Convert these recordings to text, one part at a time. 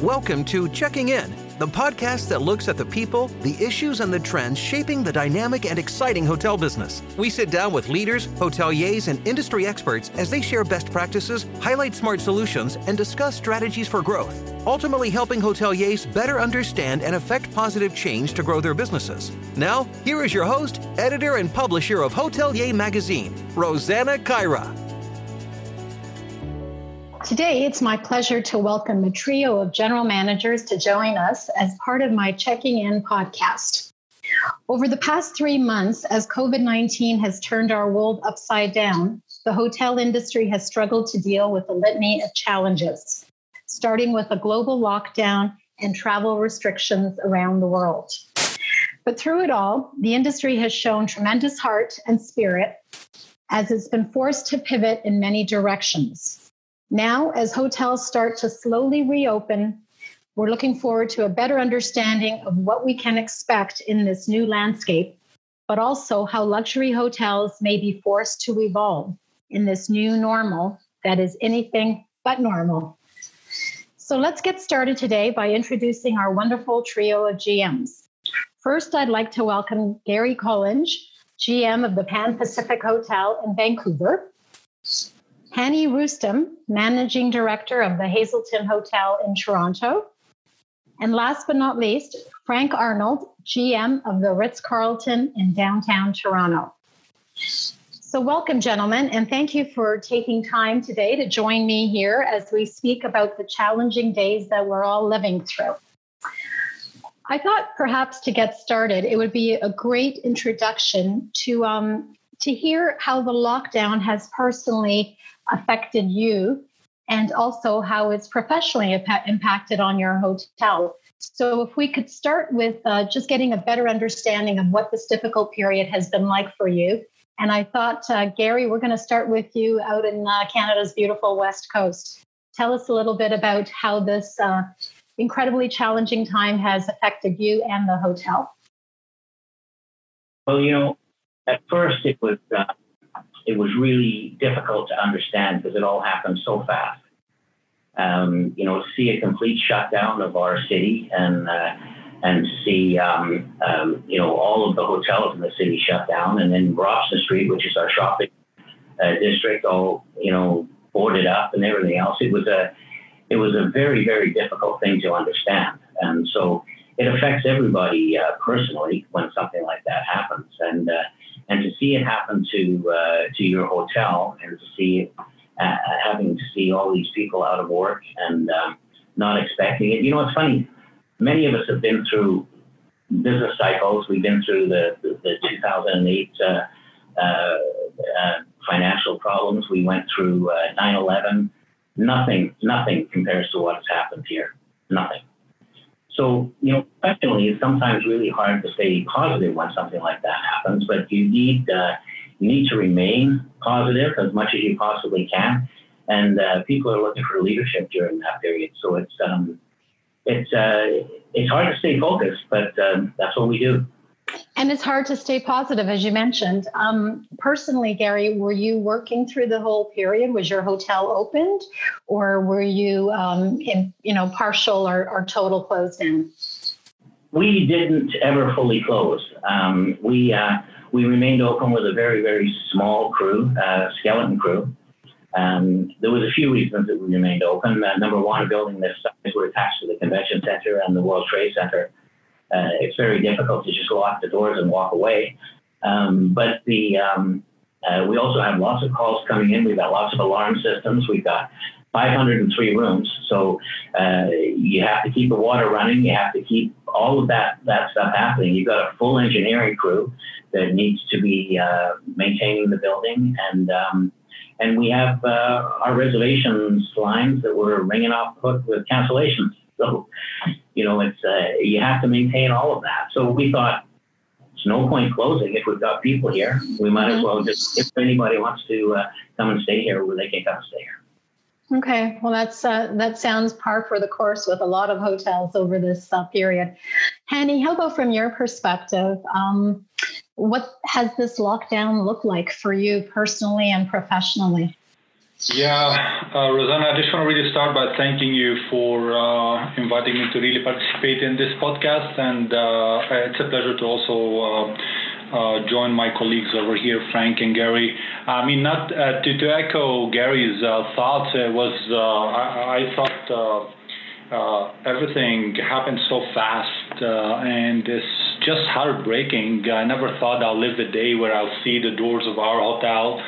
Welcome to Checking In, the podcast that looks at the people, the issues, and the trends shaping the dynamic and exciting hotel business. We sit down with leaders, hoteliers, and industry experts as they share best practices, highlight smart solutions, and discuss strategies for growth, ultimately helping hoteliers better understand and affect positive change to grow their businesses. Now, here is your host, editor, and publisher of Hotelier Magazine, Rosanna Caira. Today, it's my pleasure to welcome a trio of general managers to join us as part of my Checking In podcast. Over the past three months, as COVID 19 has turned our world upside down, the hotel industry has struggled to deal with a litany of challenges, starting with a global lockdown and travel restrictions around the world. But through it all, the industry has shown tremendous heart and spirit as it's been forced to pivot in many directions. Now, as hotels start to slowly reopen, we're looking forward to a better understanding of what we can expect in this new landscape, but also how luxury hotels may be forced to evolve in this new normal that is anything but normal. So let's get started today by introducing our wonderful trio of GMs. First, I'd like to welcome Gary Collinge, GM of the Pan Pacific Hotel in Vancouver. Hani Rustam, Managing Director of the Hazelton Hotel in Toronto. And last but not least, Frank Arnold, GM of the Ritz Carlton in downtown Toronto. So, welcome, gentlemen, and thank you for taking time today to join me here as we speak about the challenging days that we're all living through. I thought perhaps to get started, it would be a great introduction to um, to hear how the lockdown has personally affected you and also how it's professionally impacted on your hotel. So, if we could start with uh, just getting a better understanding of what this difficult period has been like for you. And I thought, uh, Gary, we're going to start with you out in uh, Canada's beautiful West Coast. Tell us a little bit about how this uh, incredibly challenging time has affected you and the hotel. Well, you know, at first it was uh, it was really difficult to understand because it all happened so fast. Um, you know, see a complete shutdown of our city and uh, and see um, um, you know all of the hotels in the city shut down, and then Robson Street, which is our shopping uh, district, all you know boarded up and everything else. It was a it was a very very difficult thing to understand, and so it affects everybody uh, personally when something like that happens, and uh, and to see it happen to uh, to your hotel and to see uh, having to see all these people out of work and um, not expecting it. You know, it's funny. Many of us have been through business cycles. We've been through the the, the 2008 uh, uh, uh, financial problems. We went through 9/11. Nothing, nothing compares to what has happened here. Nothing. So, you know, professionally, it's sometimes really hard to stay positive when something like that happens, but you need, uh, you need to remain positive as much as you possibly can. And uh, people are looking for leadership during that period. So it's, um, it's, uh, it's hard to stay focused, but um, that's what we do. And it's hard to stay positive, as you mentioned. Um, personally, Gary, were you working through the whole period? Was your hotel opened, or were you, um, in, you know, partial or, or, total closed down? We didn't ever fully close. Um, we uh, we remained open with a very very small crew, uh, skeleton crew. Um, there was a few reasons that we remained open. Uh, number one, a building this size, we're attached to the convention center and the World Trade Center uh, it's very difficult to just lock the doors and walk away. Um, but the um, uh, we also have lots of calls coming in. We've got lots of alarm systems. We've got 503 rooms, so uh, you have to keep the water running. You have to keep all of that that stuff happening. You've got a full engineering crew that needs to be uh, maintaining the building, and um, and we have uh, our reservations lines that we're ringing off hook with cancellations. So, you know, it's uh, you have to maintain all of that. So we thought it's no point closing if we've got people here. We might mm-hmm. as well just if anybody wants to uh, come and stay here, well, they can come stay here. Okay, well that's uh, that sounds par for the course with a lot of hotels over this uh, period. Hani, how about from your perspective? Um, what has this lockdown looked like for you personally and professionally? Yeah, uh, Rosanna, I just want to really start by thanking you for uh, inviting me to really participate in this podcast. And uh, it's a pleasure to also uh, uh, join my colleagues over here, Frank and Gary. I mean, not uh, to, to echo Gary's thoughts, it was, I, I, thought everything happened so fast and it's just heartbreaking. I never thought I'll live the day where I'll see the doors of our hotel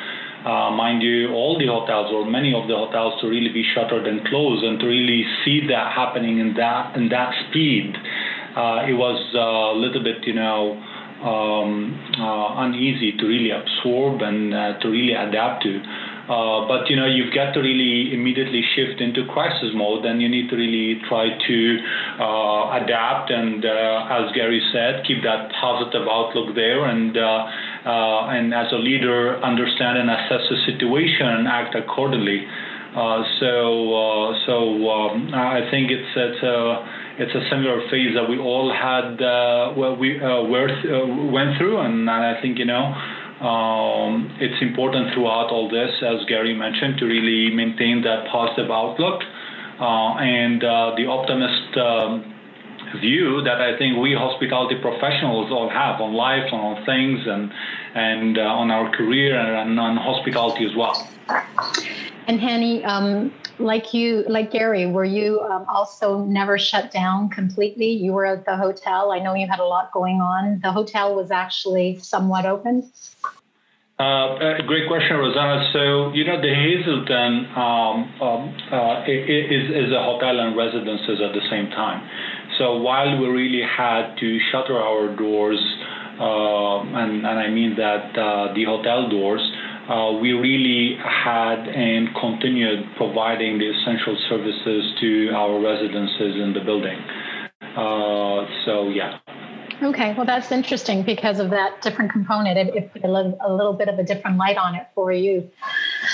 uh, mind you, all the hotels or many of the hotels to really be shuttered and closed, and to really see that happening in that in that speed, uh, it was a little bit, you know, um, uh, uneasy to really absorb and uh, to really adapt to. Uh, but you know you've got to really immediately shift into crisis mode, and you need to really try to uh, adapt and, uh, as Gary said, keep that positive outlook there, and uh, uh, and as a leader, understand and assess the situation and act accordingly. so so um, I think it's it's a it's a similar phase that we all had uh, well, we uh, uh, went through, and I think you know um, it's important throughout all this, as Gary mentioned, to really maintain that positive outlook uh, and uh, the optimist um, view that I think we hospitality professionals all have on life, on things, and and uh, on our career and on hospitality as well. And Hani, um, like you, like Gary, were you um, also never shut down completely? You were at the hotel. I know you had a lot going on. The hotel was actually somewhat open. Uh, great question, Rosanna. So, you know, the Hazelton um, um, uh, is, is a hotel and residences at the same time. So while we really had to shutter our doors, uh, and, and I mean that uh, the hotel doors, uh, we really had and continued providing the essential services to our residences in the building. Uh, so, yeah. Okay, well, that's interesting because of that different component. It, it put a little, a little, bit of a different light on it for you.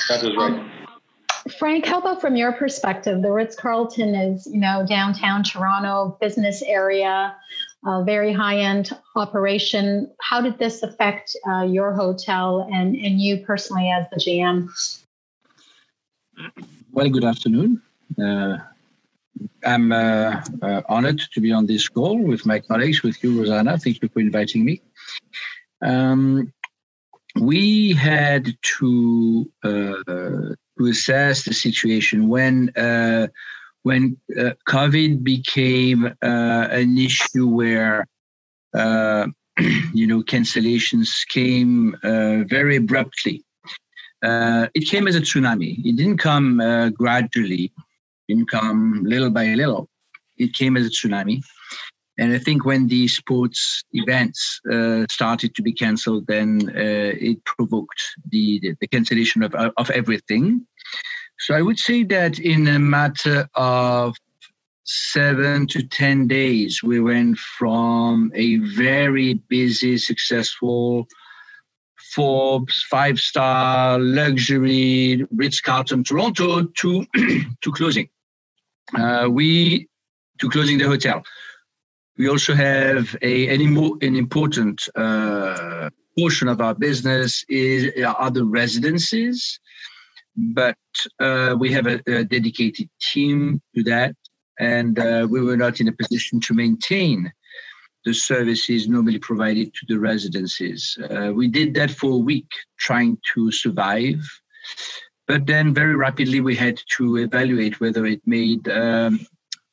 That is right. Um, Frank, how about from your perspective? The Ritz Carlton is, you know, downtown Toronto, business area, very high end operation. How did this affect uh, your hotel and, and you personally as the GM? Well, good afternoon. Uh, I'm uh, uh, honored to be on this call with my colleagues, with you, Rosanna. Thank you for inviting me. Um, we had to uh, to assess the situation when uh, when uh, COVID became uh, an issue where you know cancellations came very abruptly. it came as a tsunami. It didn't come gradually It didn't come little by little. It came as a tsunami. And I think when the sports events uh, started to be cancelled, then uh, it provoked the, the, the, cancellation of, of everything. So I would say that in a matter of seven to 10 days, we went from a very busy, successful Forbes five star luxury Ritz Carlton Toronto to, to closing uh, we to closing the hotel. We also have a an, an important uh, portion of our business is other residences, but uh, we have a, a, dedicated team to that, and uh, we were not in a position to maintain the services normally provided to the residences. Uh, we did that for a week, trying to survive. But then very rapidly we had to evaluate whether it made um,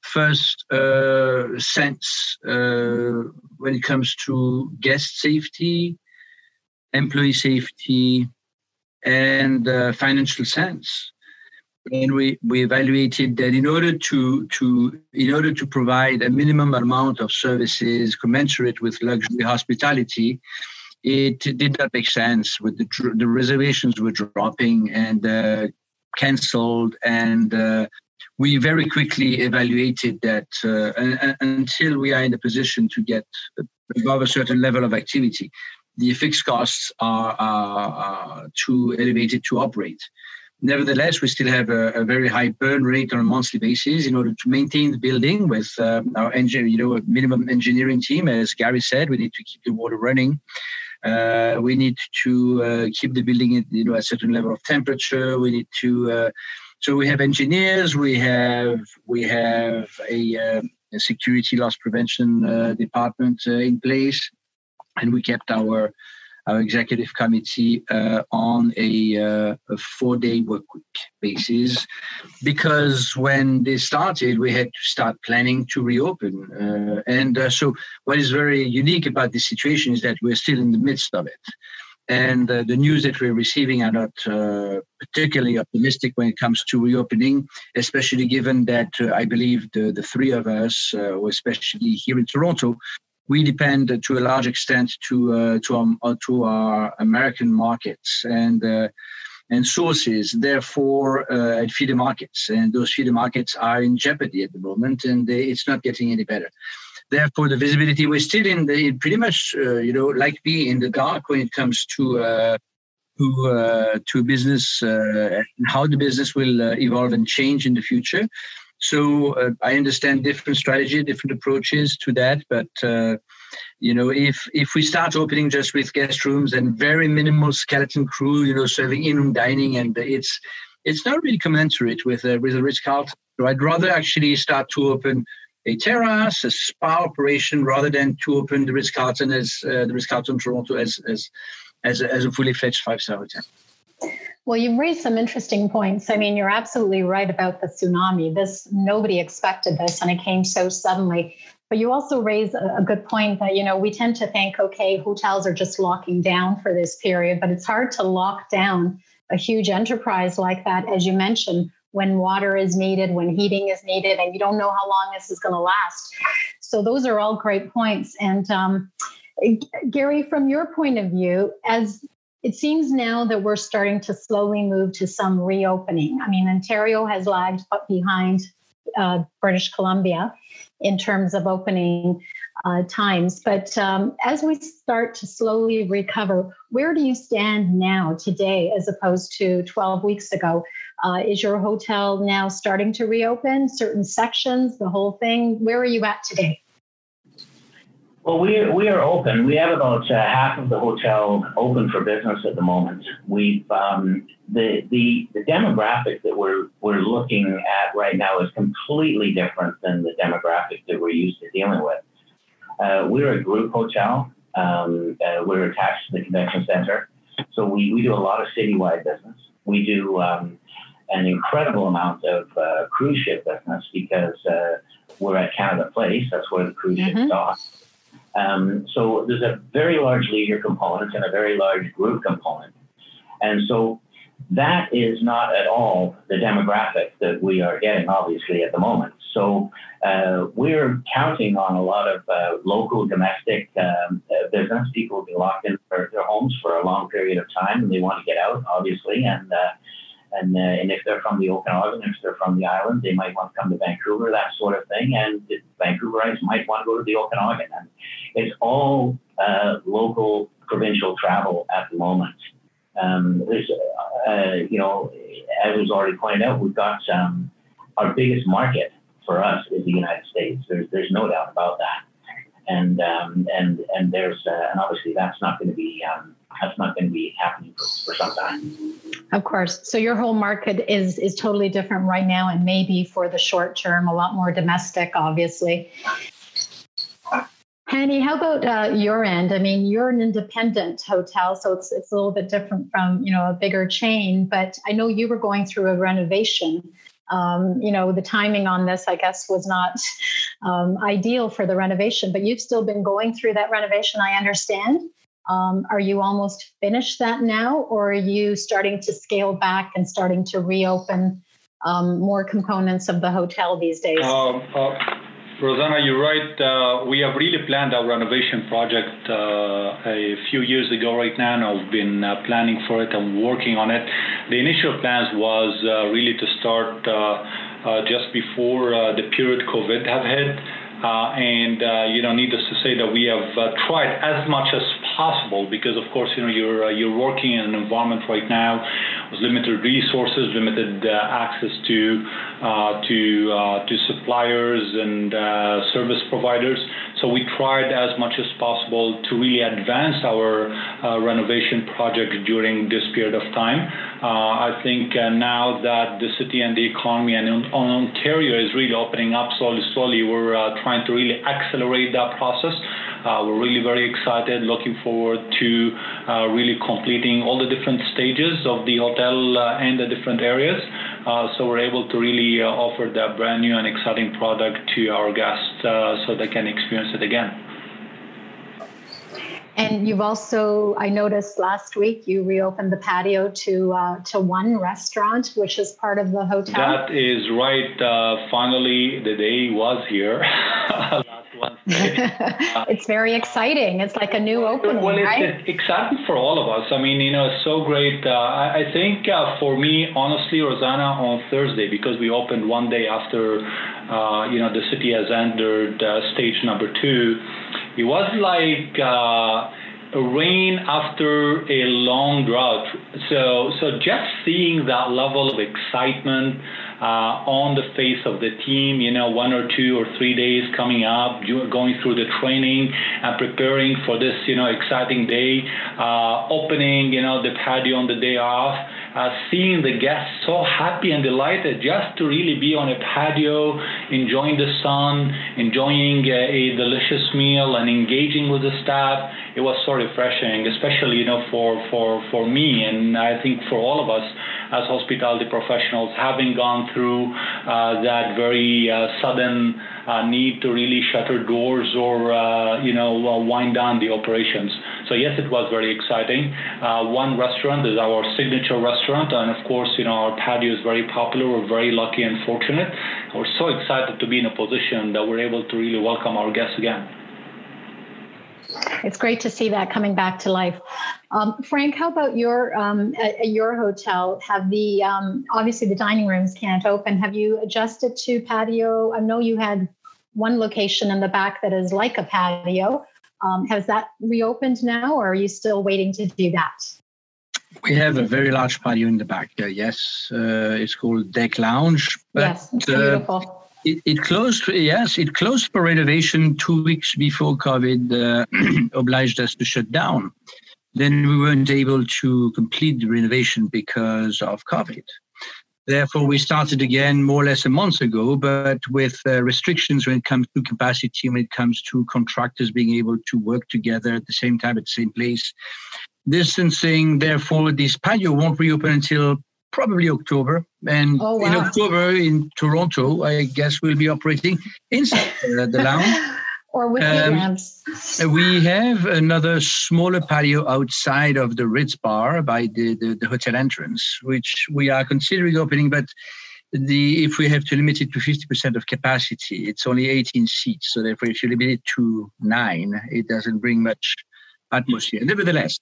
first uh, sense uh, when it comes to guest safety, employee safety, and uh, financial sense. And we, we evaluated that in order to, to in order to provide a minimum amount of services commensurate with luxury hospitality, it did not make sense with the, the reservations were dropping and uh, cancelled and uh, we very quickly evaluated that uh, until we are in a position to get above a certain level of activity the fixed costs are, too elevated to operate Nevertheless, we still have a, a, very high burn rate on a monthly basis in order to maintain the building with uh, our engine, you know, minimum engineering team. As Gary said, we need to keep the water running. Uh, we need to uh, keep the building at you know a certain level of temperature. We need to uh, so we have engineers, we have we have a, uh, a security loss prevention department in place, and we kept our our executive committee uh, on a, uh, a four-day work week basis because when they started, we had to start planning to reopen. Uh, and so, what is very unique about this situation is that we're still in the midst of it and uh, the news that we're receiving are not uh, particularly optimistic when it comes to reopening, especially given that uh, I believe the, the three of us, uh, especially here in Toronto, we depend to a large extent to uh, to, um, uh, to our American markets and and sources, therefore, uh, feeder markets, and those feeder markets are in jeopardy at the moment, and they, it's not getting any better. Therefore, the visibility we're still in the pretty much uh, you know like me in the dark when it comes to uh, to uh, to business uh, and how the business will uh, evolve and change in the future. So uh, I understand different strategy, different approaches to that, but you know if if we start opening just with guest rooms and very minimal skeleton crew, you know, serving in-room dining, and it's it's not really commensurate with uh, with a Ritz Carlton. So I'd rather actually start to open a terrace, a spa operation, rather than to open the Ritz Carlton as uh, the Ritz Carlton Toronto as as as a, as a fully fledged five star hotel. Well, you've raised some interesting points. I mean, you're absolutely right about the tsunami. This nobody expected this, and it came so suddenly. But you also raise a, good point that you know we tend to think, okay, hotels are just locking down for this period, but it's hard to lock down a huge enterprise like that, as you mentioned, when water is needed, when heating is needed, and you don't know how long this is going to last. So, those are all great points. And um, Gary, from your point of view, as it seems now that we're starting to slowly move to some reopening. I mean, Ontario has lagged behind uh, British Columbia in terms of opening uh, times. But um, as we start to slowly recover, where do you stand now, today, as opposed to 12 weeks ago? Uh, is your hotel now starting to reopen certain sections, the whole thing? Where are you at today? Well, we, we are open. We have about uh, half of the hotel open for business at the moment. We've um, the, the the demographic that we're we're looking at right now is completely different than the demographic that we're used to dealing with. Uh, we're a group hotel. Um, uh, we're attached to the convention center, so we, we do a lot of citywide business. We do um, an incredible amount of uh, cruise ship business because uh, we're at Canada Place. That's where the cruise mm-hmm. ships dock. Um, so there's a very large leisure component and a very large group component. And so that is not at all the demographic that we are getting, obviously, at the moment. So uh, we're counting on a lot of uh, local domestic um, business. People will be locked in their, their, homes for a long period of time and they want to get out, obviously. And uh, and, uh, and if they're from the Okanagan, if they're from the island, they might want to come to Vancouver, that sort of thing. And Vancouverites might want to go to the Okanagan. And it's all uh, local provincial travel at the moment. Um, there's, uh, you know, as was already pointed out, we've got um, our biggest market for us is the United States. There's, there's no doubt about that. And, um, and, and there's, uh, and obviously that's not going to be, um, that's not to be happening for, for some time. Of course. So your whole market is is totally different right now, and maybe for the short term, a lot more domestic, obviously. Hani, how about uh, your end? I mean, you're an independent hotel, so it's it's a little bit different from you know a bigger chain. But I know you were going through a renovation. Um, you know, the timing on this, I guess, was not um, ideal for the renovation. But you've still been going through that renovation, I understand. Um, are you almost finished that now, or are you starting to scale back and starting to reopen um, more components of the hotel these days? Um, uh, Rosanna, you're right. Uh, we have really planned our renovation project uh, a few years ago right now, and I've been uh, planning for it and working on it. The initial plans was uh, really to start just before the period COVID have hit. Uh, and, uh, you know, needless to say that we have uh, tried as much as possible because, of course, you know you're uh, you're working in an environment right now limited resources, limited uh, access to uh, to uh, to suppliers and service providers. So we tried as much as possible to really advance our renovation project during this period of time. I think now that the city and the economy and Ontario is really opening up slowly, slowly, we're trying to really accelerate that process. Uh, we're really very excited, looking forward to uh, really completing all the different stages of the hotel uh, and the different areas. Uh, so we're able to really uh, offer that brand new and exciting product to our guests uh, so they can experience it again. And you've also, I noticed last week, you reopened the patio to uh, to one restaurant, which is part of the hotel. That is right. Uh, finally, the day was here. it's very exciting. It's like a new opening, well, it's, right? It's exciting for all of us. I mean, you know, it's so great. Uh, I, I, think uh, for me, honestly, Rosanna, on Thursday, because we opened one day after, uh, you know, the city has entered uh, stage number two it was like uh, rain after a long drought. So, so just seeing that level of excitement uh, on the face of the team, you know, one or two or three days coming up, going through the training and preparing for this, you know, exciting day, uh, opening, you know, the patio on the day off uh, seeing the guests so happy and delighted just to really be on a patio, enjoying the sun, enjoying a, a delicious meal, and engaging with the staff. It was so refreshing, especially you know for for for me, and I think for all of us as hospitality professionals, having gone through uh, that very uh, sudden uh, need to really shutter doors or uh, you know uh, wind down the operations. So yes, it was very exciting. Uh, one restaurant is our signature restaurant, and of course, you know our patio is very popular. We're very lucky and fortunate. We're so excited to be in a position that we're able to really welcome our guests again. It's great to see that coming back to life. Um, Frank, how about your um, your hotel? Have the um, obviously the dining rooms can't open. Have you adjusted to patio? I know you had one location in the back that is like a patio. Um, has that reopened now, or are you still waiting to do that? We have a very large patio in the back. Uh, yes, uh, it's called DEQ Lounge. But, yes, uh, beautiful. It, it, closed. Yes, it closed for renovation two weeks before COVID uh, obliged us to shut down. Then we weren't able to complete the renovation because of COVID. Therefore, we started again more or less a month ago, but with uh, restrictions when it comes to capacity, when it comes to contractors being able to work together at the same time at the same place. Distancing, therefore, this patio won't reopen until probably October. And oh, wow. in October in Toronto, I guess we'll be operating inside uh, the lounge. or with um, We have another smaller patio outside of the Ritz bar by the, the, the, hotel entrance, which we are considering opening, but the if we have to limit it to 50% of capacity, it's only 18 seats. So therefore, if you limit it to nine, it doesn't bring much atmosphere. Nevertheless,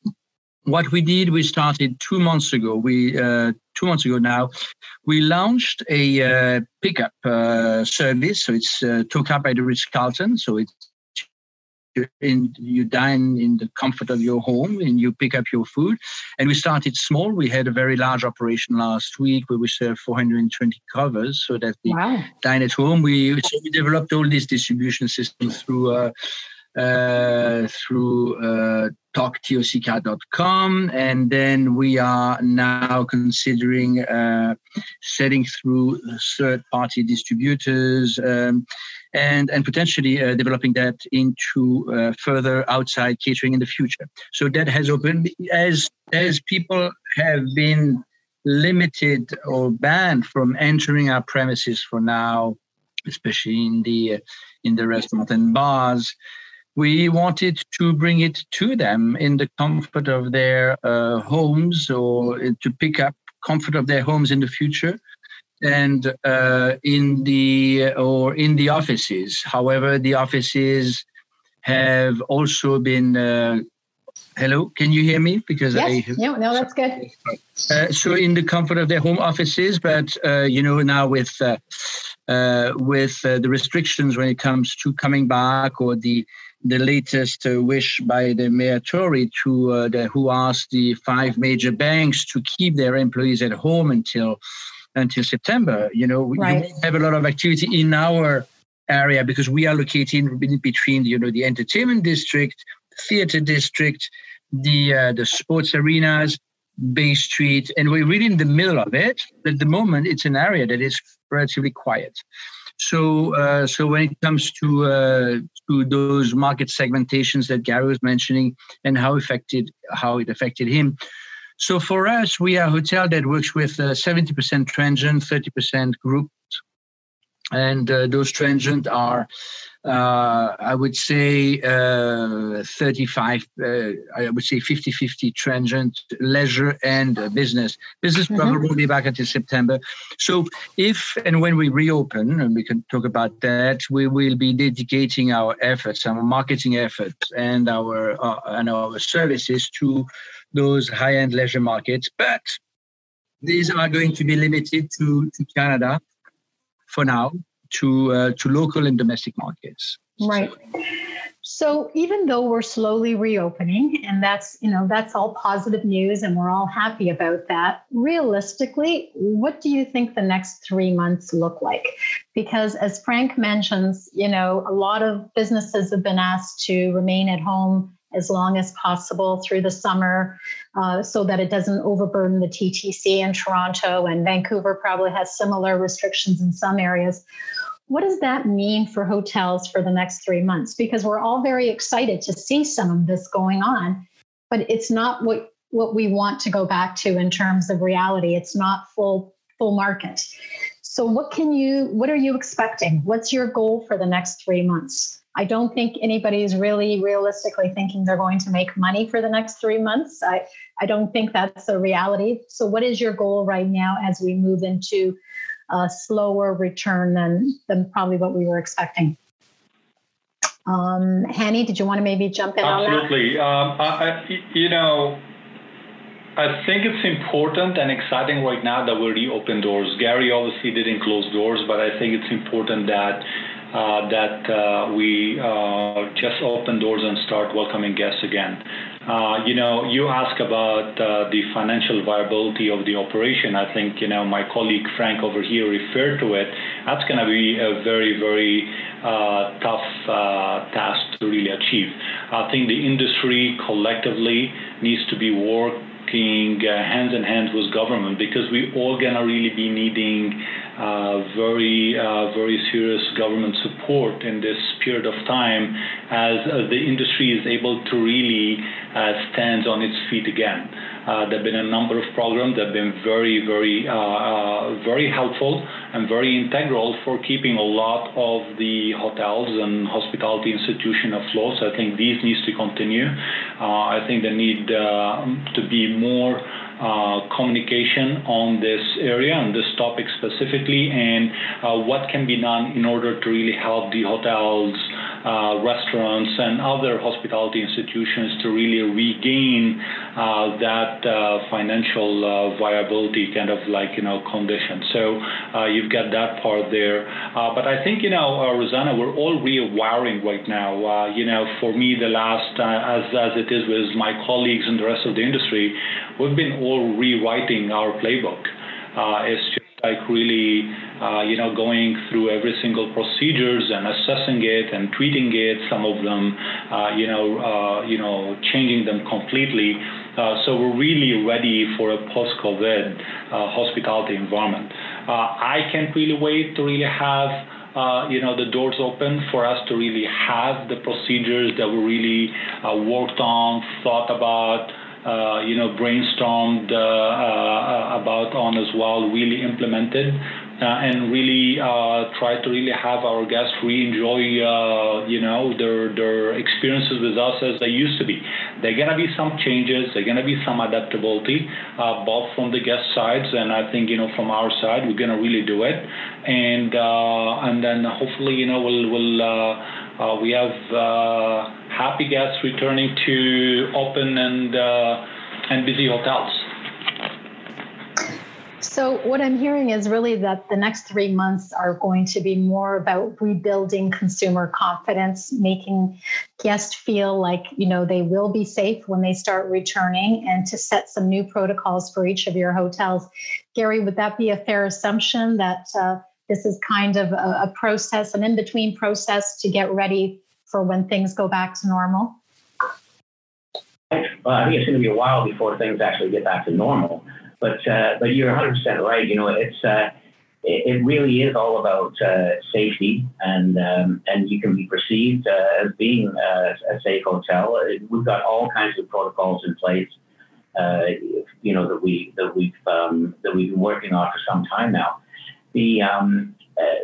what we did, we started two months ago. We uh, two months ago now, we launched a uh, pickup uh, service. So it's uh, took up by the Ritz Carlton. So it's in, you dine in the comfort of your home and you pick up your food. And we started small. We had a very large operation last week where we served 420 covers so that we wow. dine at home. We so we developed all these distribution systems through. Uh, uh, through uh. And then we are now considering uh, setting through third party distributors um, and, and potentially uh, developing that into uh, further outside catering in the future. So that has opened as, as people have been limited or banned from entering our premises for now, especially in the in the restaurant and bars we wanted to bring it to them in the comfort of their uh, homes or to pick up comfort of their homes in the future and uh, in the or in the offices however the offices have also been uh, hello can you hear me because yes. I no no that's good uh, so in the comfort of their home offices but uh, you know now with uh, uh, with uh, the restrictions when it comes to coming back or the the latest uh, wish by the Mayor Tory to uh, the, who asked the five major banks to keep their employees at home until until September. You know, right. we have a lot of activity in our area because we are located in between you know the entertainment district, theater district, the uh, the sports arenas, Bay Street, and we're really in the middle of it. At the moment, it's an area that is relatively quiet. So, uh, so when it comes to uh, to those market segmentations that Gary was mentioning and how affected how it affected him. So for us, we are a hotel that works with uh, 70% transient, 30% group and uh, those transient are uh, I would say uh, 35, uh, I would say 50 50 transient leisure and uh, business. Business mm-hmm. probably will be back until September. So, if and when we reopen, and we can talk about that, we will be dedicating our efforts, our marketing efforts, and our, uh, and our services to those high end leisure markets. But these are going to be limited to, to Canada for now to uh, to local and domestic markets. Right. So even though we're slowly reopening, and that's you know that's all positive news, and we're all happy about that. Realistically, what do you think the next three months look like? Because as Frank mentions, you know a lot of businesses have been asked to remain at home as long as possible through the summer uh, so that it doesn't overburden the TTC in Toronto. And Vancouver probably has similar restrictions in some areas. What does that mean for hotels for the next three months? Because we're all very excited to see some of this going on, but it's not what, what we want to go back to in terms of reality. It's not full full market. So what can you what are you expecting? What's your goal for the next three months? I don't think anybody's really realistically thinking they're going to make money for the next three months. I, I don't think that's a reality. So, what is your goal right now as we move into a slower return than, than probably what we were expecting? Um, Hani, did you want to maybe jump in Absolutely. on that? Absolutely. Um, you know, I think it's important and exciting right now that we reopen doors. Gary obviously didn't close doors, but I think it's important that uh, that uh, we uh, just open doors and start welcoming guests again. You know, you ask about the financial viability of the operation. I think, you know, my colleague Frank over here referred to it. That's gonna be a very, very tough task to really achieve. I think the industry collectively needs to be working hands in hand with government because we're all gonna really be needing uh, very, uh, very serious government support in this period of time as uh, the industry is able to really uh, stand on its feet again. Uh, there have been a number of programs that have been very, very, uh, very helpful and very integral for keeping a lot of the hotels and hospitality institution afloat. So I think these needs to continue. I think there need to be more uh, communication on this area, on this topic specifically, and uh, what can be done in order to really help the hotels, uh, restaurants, and other hospitality institutions to really regain uh, that uh, financial uh, viability kind of like, you know, condition. So you've got that part there. but I think, you know, Rosanna, we're all rewiring right now. you know, for me, the last, as, as it is with my colleagues and the rest of the industry, we've been all rewriting our playbook. Uh, like really, uh, you know, going through every single procedures and assessing it and treating it. Some of them, uh, you know, uh, you know, changing them completely. Uh, so we're really ready for a post-COVID uh, hospitality environment. I can't really wait to really have. Uh, you know, the doors open for us to really have the procedures that we really uh, worked on, thought about, uh, you know, brainstormed uh, uh, about on as well, really implemented. Uh, and really try to really have our guests re-enjoy, you know, their their experiences with us as they used to be. There are gonna be some changes. There are gonna be some adaptability, both from the guest sides and I think you know from our side, we're gonna really do it, and and then hopefully you know we'll we'll we have happy guests returning to open and uh, and busy hotels. So, what I'm hearing is really that the next three months are going to be more about rebuilding consumer confidence, making guests feel like you know they will be safe when they start returning, and to set some new protocols for each of your hotels. Gary, would that be a fair assumption that uh, this is kind of a, a process, an in between process to get ready for when things go back to normal? Well, I think it's going to be a while before things actually get back to normal. But uh, but you're 100 percent right. You know, it's uh, it, it, really is all about uh, safety, and um, and you can be perceived uh, as being uh, a safe hotel. We've got all kinds of protocols in place. Uh, you know that we that we've um, that we've been working on for some time now. The um,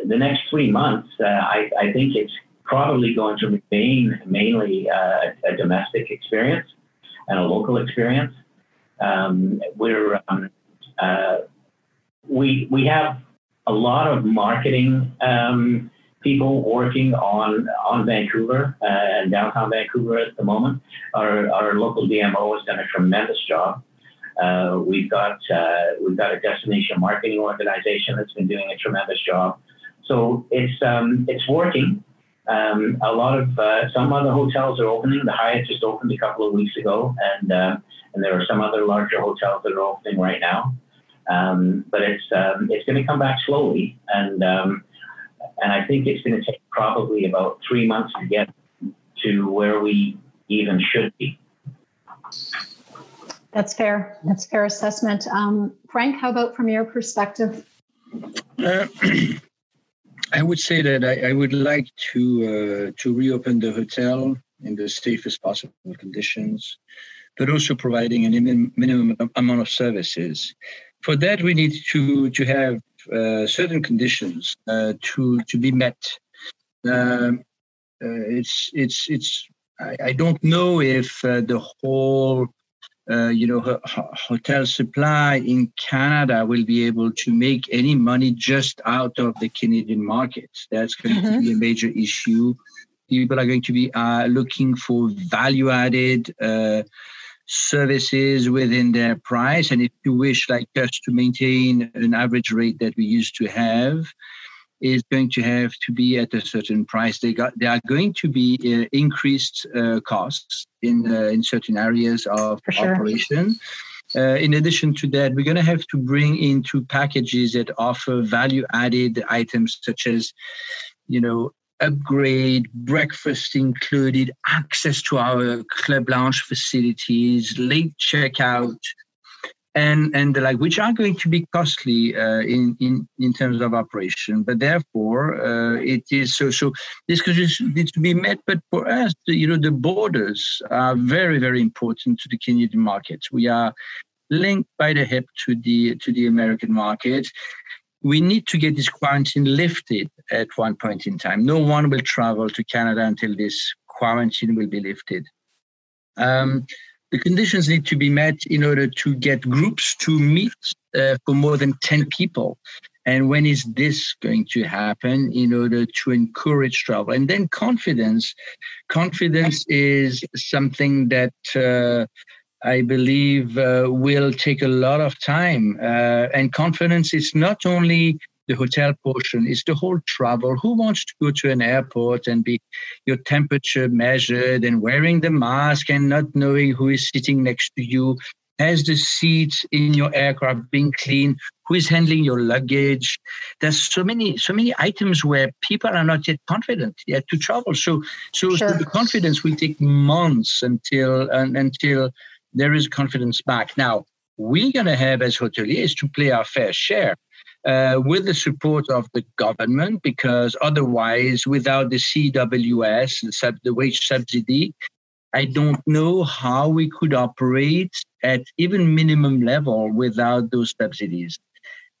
the next three months, I, I think it's probably going to remain mainly a domestic experience and a local experience. Um, we're um, uh, we we have a lot of marketing um, people working on on Vancouver uh, and downtown Vancouver at the moment. Our our local DMO has done a tremendous job. Uh, we've got uh, we've got a destination marketing organization that's been doing a tremendous job. So it's um, it's working. Um, a lot of uh, some other hotels are opening. The Hyatt just opened a couple of weeks ago, and uh, and there are some other larger hotels that are opening right now. Um, but it's um, it's going to come back slowly, and um, and I think it's going to take probably about three months to get to where we even should be. That's fair. That's fair assessment. Um, Frank, how about from your perspective? Uh, I would say that I, I would like to uh, to reopen the hotel in the safest possible conditions, but also providing a minimum amount of services. For that, we need to to have uh, certain conditions uh, to to be met. Um, uh, it's it's it's. I, I, don't know if uh, the whole uh, you know, hotel supply in Canada will be able to make any money just out of the Canadian market. That's going mm-hmm. to be a major issue. People are going to be uh, looking for value added uh, services within their price. And if you wish, like us, to maintain an average rate that we used to have, is going to have to be at a certain price. They got they are going to be uh, increased uh, costs in uh, in certain areas of sure. operation. Uh, in addition to that, we're going to have to bring into packages that offer value added items such as, you know, upgrade, breakfast included, access to our club lounge facilities, late checkout, and and like which are going to be costly uh, in in in terms of operation. But therefore uh, it is so so this needs to be met. But for us you know the borders are very very important to the canadian market. We are linked by the hip to the to the american market. We need to get this quarantine lifted at one point in time. No one will travel to canada until this quarantine will be lifted. Um, the conditions need to be met in order to get groups to meet uh, for more than 10 people. And when is this going to happen in order to encourage travel? And then confidence. Confidence is something that uh, I believe uh, will take a lot of time. Uh, and confidence is not only the hotel portion is the whole travel. Who wants to go to an airport and be your temperature measured and wearing the mask and not knowing who is sitting next to you? Has the seats in your aircraft been clean? Who is handling your luggage? There's so many, so many items where people are not yet confident yet to travel. So, so, sure. so the confidence will take months until uh, until there is confidence back. Now, we're going to have as hoteliers to play our fair share uh, with the support of the government, because otherwise, without the CWS, the, sub, the wage subsidy, I don't know how we could operate at even minimum level without those subsidies.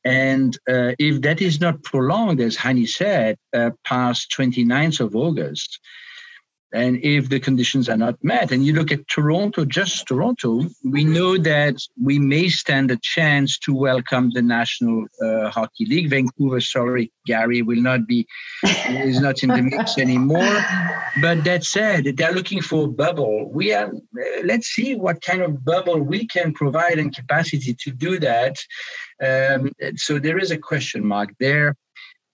And uh, if that is not prolonged, as Hani said, uh, past 29th of August, and if the conditions are not met, and you look at Toronto, just Toronto, we know that we may stand a chance to welcome the National uh, Hockey League. Vancouver, sorry, Gary, will not be, is not in the mix anymore. But that said, they're looking for a bubble. We are, uh, let's see what kind of bubble we can provide and capacity to do that. Um, so there is a question mark there.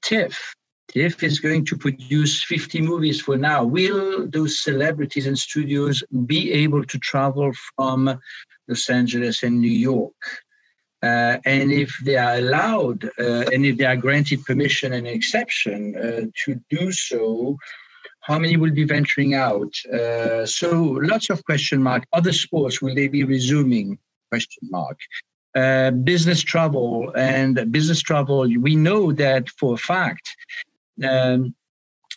TIFF, TIFF is going to produce 50 movies for now. Will those celebrities and studios be able to travel from Los Angeles and New York? Uh, and if they are allowed uh, and if they are granted permission and exception uh, to do so, how many will be venturing out? Uh, so lots of question mark. Other sports, will they be resuming? Question mark. Uh, business travel and business travel, we know that for a fact um,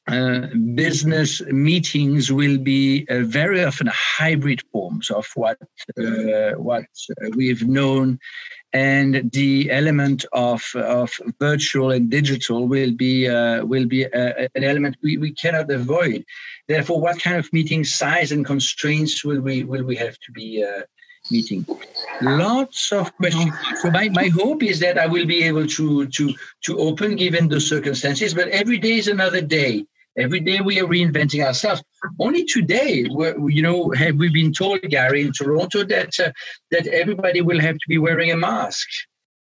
uh, business meetings will be uh, very often hybrid forms of what uh, what we've known, and the element of of virtual and digital will be uh, will be uh, an element we, we cannot avoid. Therefore, what kind of meeting size and constraints will we will we have to be meeting. Lots of questions. So my, my hope is that I will be able to to to open given the circumstances, but every day is another day. Every day we are reinventing ourselves. Only today, you know, have we been told, Gary, in Toronto, that uh, that everybody will have to be wearing a mask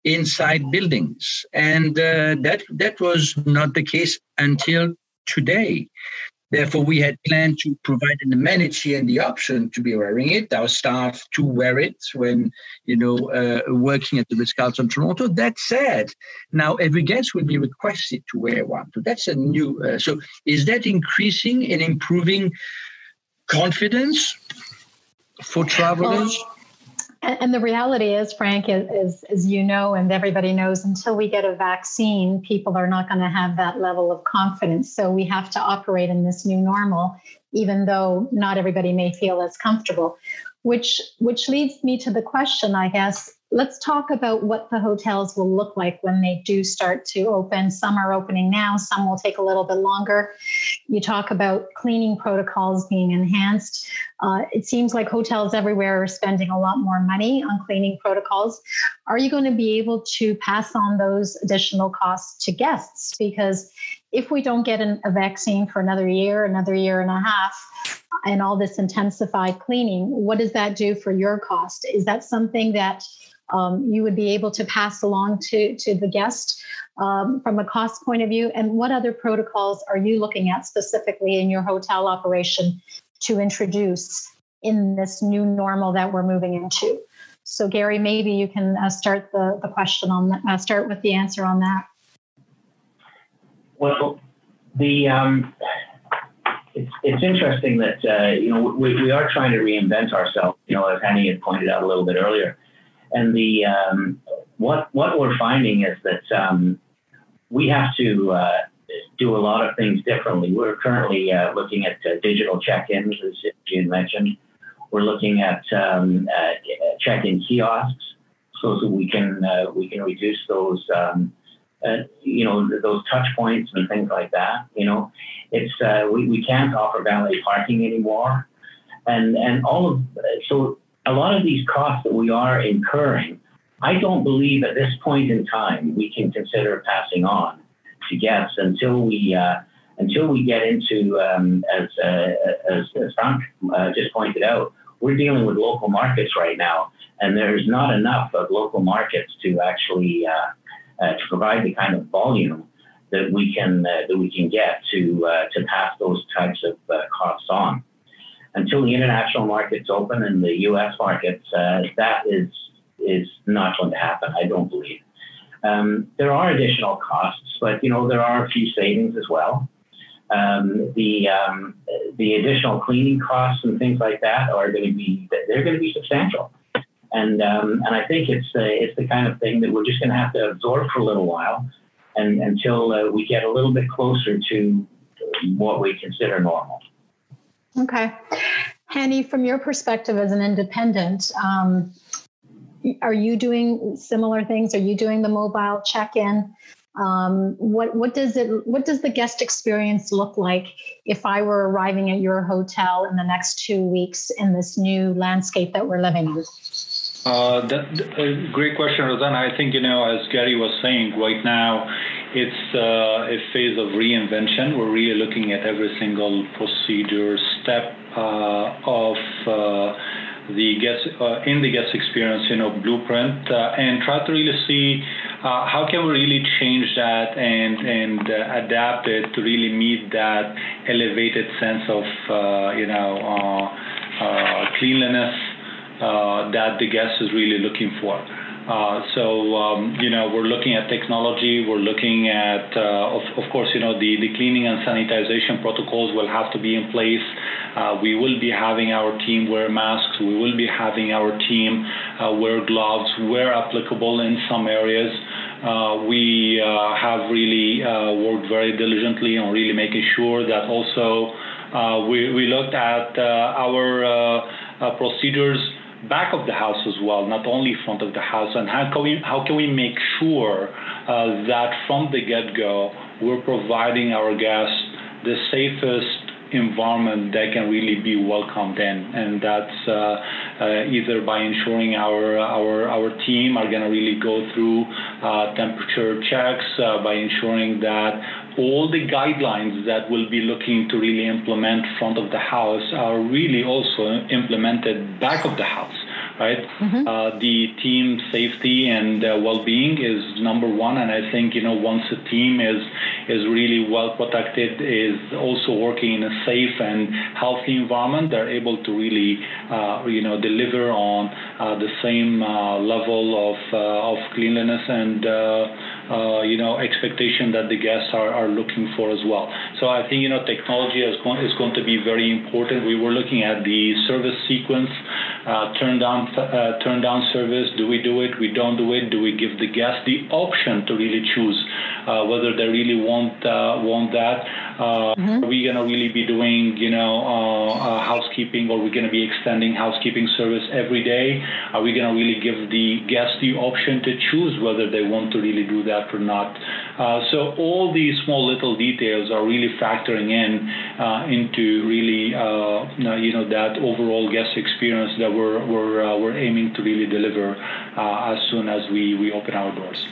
inside buildings, and uh, that that was not the case until today. Therefore, we had planned to provide an amenity and the option to be wearing it, our staff to wear it when, you know, uh, working at the Ritz-Carlton Toronto. That said, now every guest will be requested to wear one. So that's a new, uh, so is that increasing and improving confidence for travelers? Well, and, the reality is, Frank, is, as you know, and everybody knows, until we get a vaccine, people are not going to have that level of confidence. So we have to operate in this new normal, even though not everybody may feel as comfortable. Which which leads me to the question, I guess, let's talk about what the hotels will look like when they do start to open. Some are opening now, some will take a little bit longer. You talk about cleaning protocols being enhanced. Uh, it seems like hotels everywhere are spending a lot more money on cleaning protocols. Are you going to be able to pass on those additional costs to guests? Because if we don't get an, a vaccine for another year, another year and a half, and all this intensified cleaning, what does that do for your cost? Is that something that um, you would be able to pass along to, to the guest um, from a cost point of view? And what other protocols are you looking at specifically in your hotel operation to introduce in this new normal that we're moving into? So, Gary, maybe you can uh, start the, the question on that, uh, start with the answer on that. Well, the um, it's, it's interesting that uh, you know we, we are trying to reinvent ourselves. You know, as Hani had pointed out a little bit earlier, and the um, what what we're finding is that um, we have to uh, do a lot of things differently. We're currently uh, looking at uh, digital check-ins, as June mentioned. We're looking at um, uh, check-in kiosks so that we can uh, we can reduce those. Um, uh, you know those touch points and things like that. You know, it's we, we can't offer valet parking anymore, and and all of so a lot of these costs that we are incurring, I don't believe at this point in time we can consider passing on to guests until we uh, until we get into um, as, uh, as, as Frank uh, just pointed out, we're dealing with local markets right now, and there's not enough of local markets to actually uh, uh, to provide the kind of volume that we can uh, that we can get to to pass those types of costs on until the international markets open and the U.S. markets, uh, that is is not going to happen. I don't believe. Um, there are additional costs, but you know there are a few savings as well. Um, the um, the additional cleaning costs and things like that are going to be they're going to be substantial, and um, and I think it's uh, it's the kind of thing that we're just going to have to absorb for a little while, and until uh, we get a little bit closer to what we consider normal. Okay. Hani, from your perspective as an independent, um, are you doing similar things? Are you doing the mobile check in? Um, what what does it what does the guest experience look like if I were arriving at your hotel in the next two weeks in this new landscape that we're living in? Uh, that, uh, great question, Rosanna. I think you know, as Gary was saying, right now it's uh, a phase of reinvention. We're really looking at every single procedure, step uh, of uh, the guest uh, in the guest experience, you know, blueprint, uh, and try to really see uh, how can we really change that and and adapt it to really meet that elevated sense of you know cleanliness that the guest is really looking for. Uh, so um, you know we're looking at technology. We're looking at, uh, of, of, course, you know the, the cleaning and sanitization protocols will have to be in place. Uh, we will be having our team wear masks. We will be having our team uh, wear gloves where applicable in some areas. Uh, we have really worked very diligently on really making sure that also we, we looked at our procedures back of the house as well, not only front of the house, and how can we how can we make sure uh, that from the get-go we're providing our guests the safest environment that can really be welcomed in, and that's uh, uh, either by ensuring our our our team are going to really go through uh, temperature checks, uh, by ensuring that all the guidelines that we'll be looking to really implement front of the house are really also implemented back of the house right? Mm-hmm. Uh, the team safety and uh, well-being is number one, and I think you know once a team is is really well protected, is also working in a safe and healthy environment, they're able to really uh, you know deliver on uh, the same uh, level of uh, of cleanliness and uh, you know expectation that the guests are, are looking for as well. So I think you know technology is going is going to be very important. We were looking at the service sequence, uh, turn down uh, turn down service. Do we do it? We don't do it. Do we give the guest the option to really choose uh, whether they really want uh, want that? Uh, mm-hmm. Are we going to really be doing, you know, uh, uh, housekeeping, or are we going to be extending housekeeping service every day? Are we going to really give the guest the option to choose whether they want to really do that or not? Uh, so all these small little details are really factoring in uh, into really, uh, you know, that overall guest experience that we're we're aiming to really deliver as soon as we we open our doors.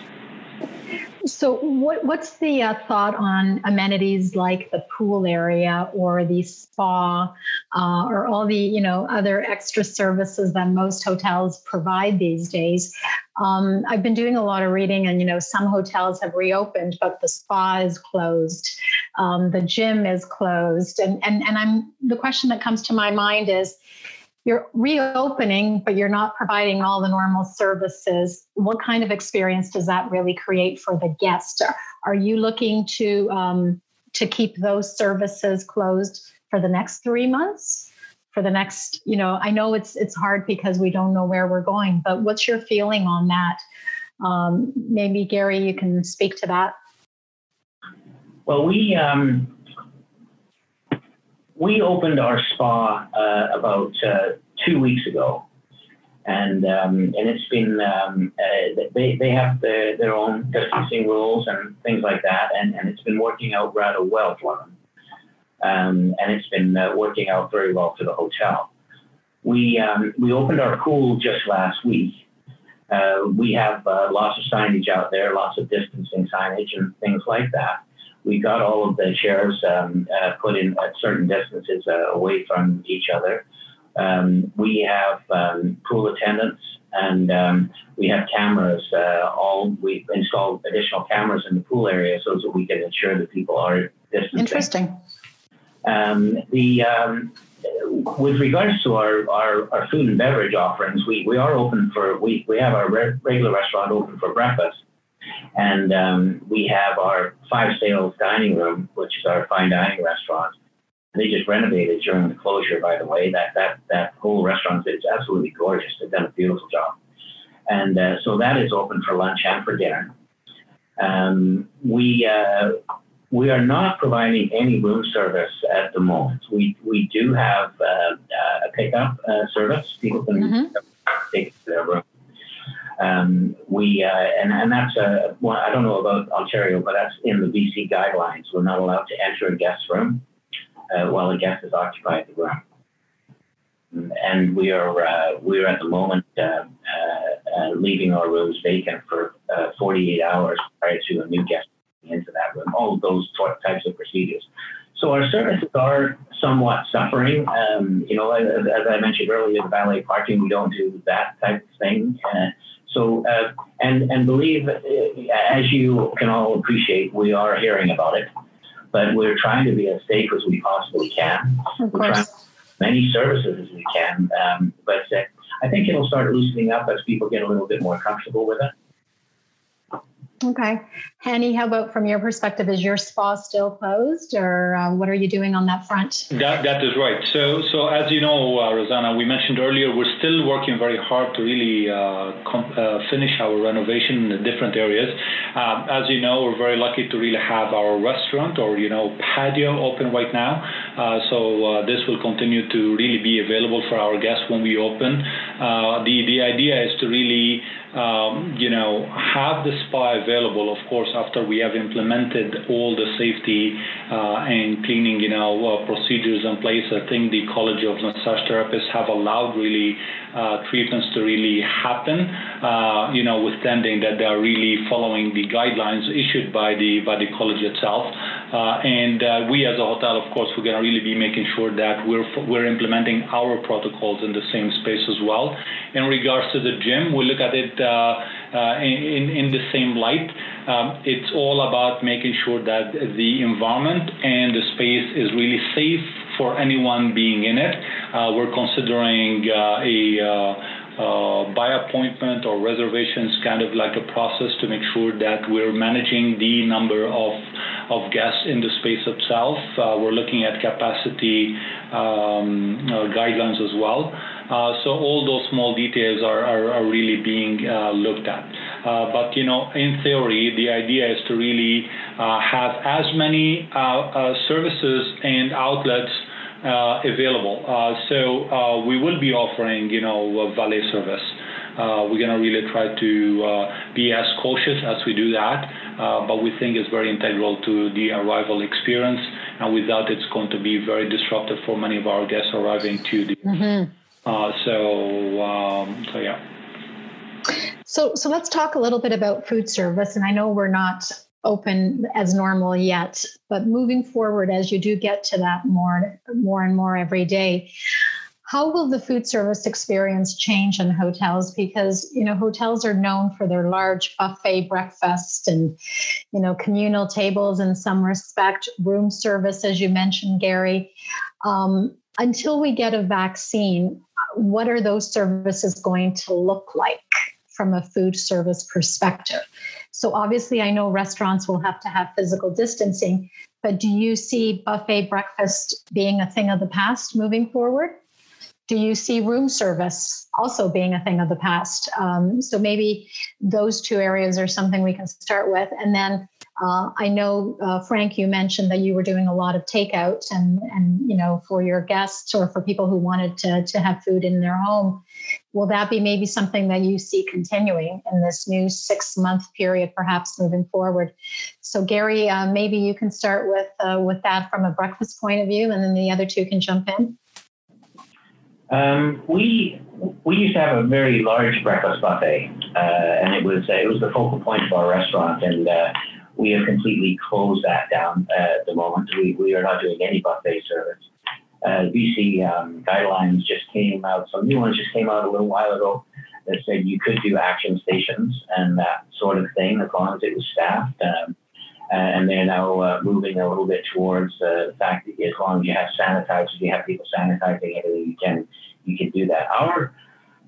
So, what, what's the uh, thought on amenities like the pool area or the spa uh, or all the you know other extra services that most hotels provide these days? Um, I've been doing a lot of reading, and you know some hotels have reopened, but the spa is closed, um, the gym is closed, and and and I'm the question that comes to my mind is you're reopening, but you're not providing all the normal services. What kind of experience does that really create for the guest? Are you looking to um, to keep those services closed for the next three months? For the next, you know, I know it's it's hard because we don't know where we're going, but what's your feeling on that? Um, maybe Gary, you can speak to that. Well, we um, we opened our spa uh, about uh, two weeks ago, and um, and it's been um, uh, they they have the, their own distancing rules and things like that, and, and it's been working out rather well for them, um, and it's been uh, working out very well for the hotel. We um, we opened our pool just last week. Uh, we have uh, lots of signage out there, lots of distancing signage and things like that we got all of the chairs um, uh, put in at certain distances uh, away from each other. Um, we have um, pool attendants and um, we have cameras. Uh, all we installed additional cameras in the pool area so that we can ensure that people are distancing. Interesting. Um, the um, with regards to our, our, our, food and beverage offerings, we, we are open for we, we have our re- regular restaurant open for breakfast and um, we have our Five Sails dining room, which is our fine dining restaurant. They just renovated during the closure, by the way. That that that whole restaurant is absolutely gorgeous. They've done a beautiful job, and uh, so that is open for lunch and for dinner. Um, we uh, we are not providing any room service at the moment. We we do have uh, a pickup uh, service. People can mm-hmm. take their room Um, we uh, and and that's a well, I don't know about Ontario, but that's in the BC guidelines. We're not allowed to enter a guest room uh, while a guest is occupied the room. And we are uh, we are at the moment uh, uh, uh, leaving our rooms vacant for 48 hours prior to a new guest into that room. All those types of procedures. So our services are somewhat suffering. Um, you know, as, as, I mentioned earlier, the valet parking, we don't do that type of thing. Uh, so, uh, and and believe, uh, as you can all appreciate, we are hearing about it, but we're trying to be as safe as we possibly can. Of course. Many services as we can, um, but uh, I think it'll start loosening up as people get a little bit more comfortable with it. Okay. Hani, how about from your perspective? Is your spa still closed or uh, what are you doing on that front? That, that is right. So, so as you know, uh, Rosanna, we mentioned earlier, we're still working very hard to really uh, uh, finish our renovation in the different areas. Um, as you know, we're very lucky to really have our restaurant or, you know, patio open right now. Uh, so uh, this will continue to really be available for our guests when we open. the, the idea is to really um, you know, have the spa available, of course, after we have implemented all the safety uh, and cleaning, you know, uh, procedures in place. I think the College of Massage Therapists have allowed really uh, treatments to really happen, uh, you know, withstanding that they are really following the guidelines issued by the by the college itself. Uh, and uh, we as a hotel, of course, we're going to really be making sure that we're we're implementing our protocols in the same space as well. In regards to the gym, we look at it in, in the same light. Um, it's all about making sure that the environment and the space is really safe for anyone being in it. Uh, we're considering uh, a uh, uh, by appointment or reservations kind of like a process to make sure that we're managing the number of, of guests in the space itself. Uh, we're looking at capacity um, uh, guidelines as well. Uh, so all those small details are, are, are really being uh, looked at. Uh, but you know, in theory, the idea is to really have as many services and outlets uh, available. Uh, so uh, we will be offering, you know, a valet service. we're going to really try to be as cautious as we do that, but we think it's very integral to the arrival experience. And without, it's going to be very disruptive for many of our guests arriving to the. Mm-hmm. So, um, so yeah. So, so let's talk a little bit about food service. And I know we're not open as normal yet but moving forward as you do get to that more more and more every day how will the food service experience change in hotels because you know hotels are known for their large buffet breakfast and you know communal tables in some respect room service as you mentioned gary um, until we get a vaccine what are those services going to look like from a food service perspective so obviously, I know restaurants will have to have physical distancing, but do you see buffet breakfast being a thing of the past moving forward? Do you see room service also being a thing of the past? Um, so maybe those two areas are something we can start with. And then uh, I know, uh, Frank, you mentioned that you were doing a lot of takeout and, and, you know, for your guests or for people who wanted to, to have food in their home. Will that be maybe something that you see continuing in this new six month period, perhaps moving forward? So, Gary, uh, maybe you can start with, uh, with that from a breakfast point of view, and then the other two can jump in. Um, we we used to have a very large breakfast buffet, uh, and it was it was the focal point of our restaurant, and uh, we have completely closed that down uh, at the moment. We, we are not doing any buffet service. Uh, BC um, guidelines just came out, some new ones just came out a little while ago that said you could do action stations and that sort of thing as long as it was staffed. Um, and they're now uh, moving a little bit towards uh, the fact that as long as you have sanitizers, you have people sanitizing everything, you can you can do that. Our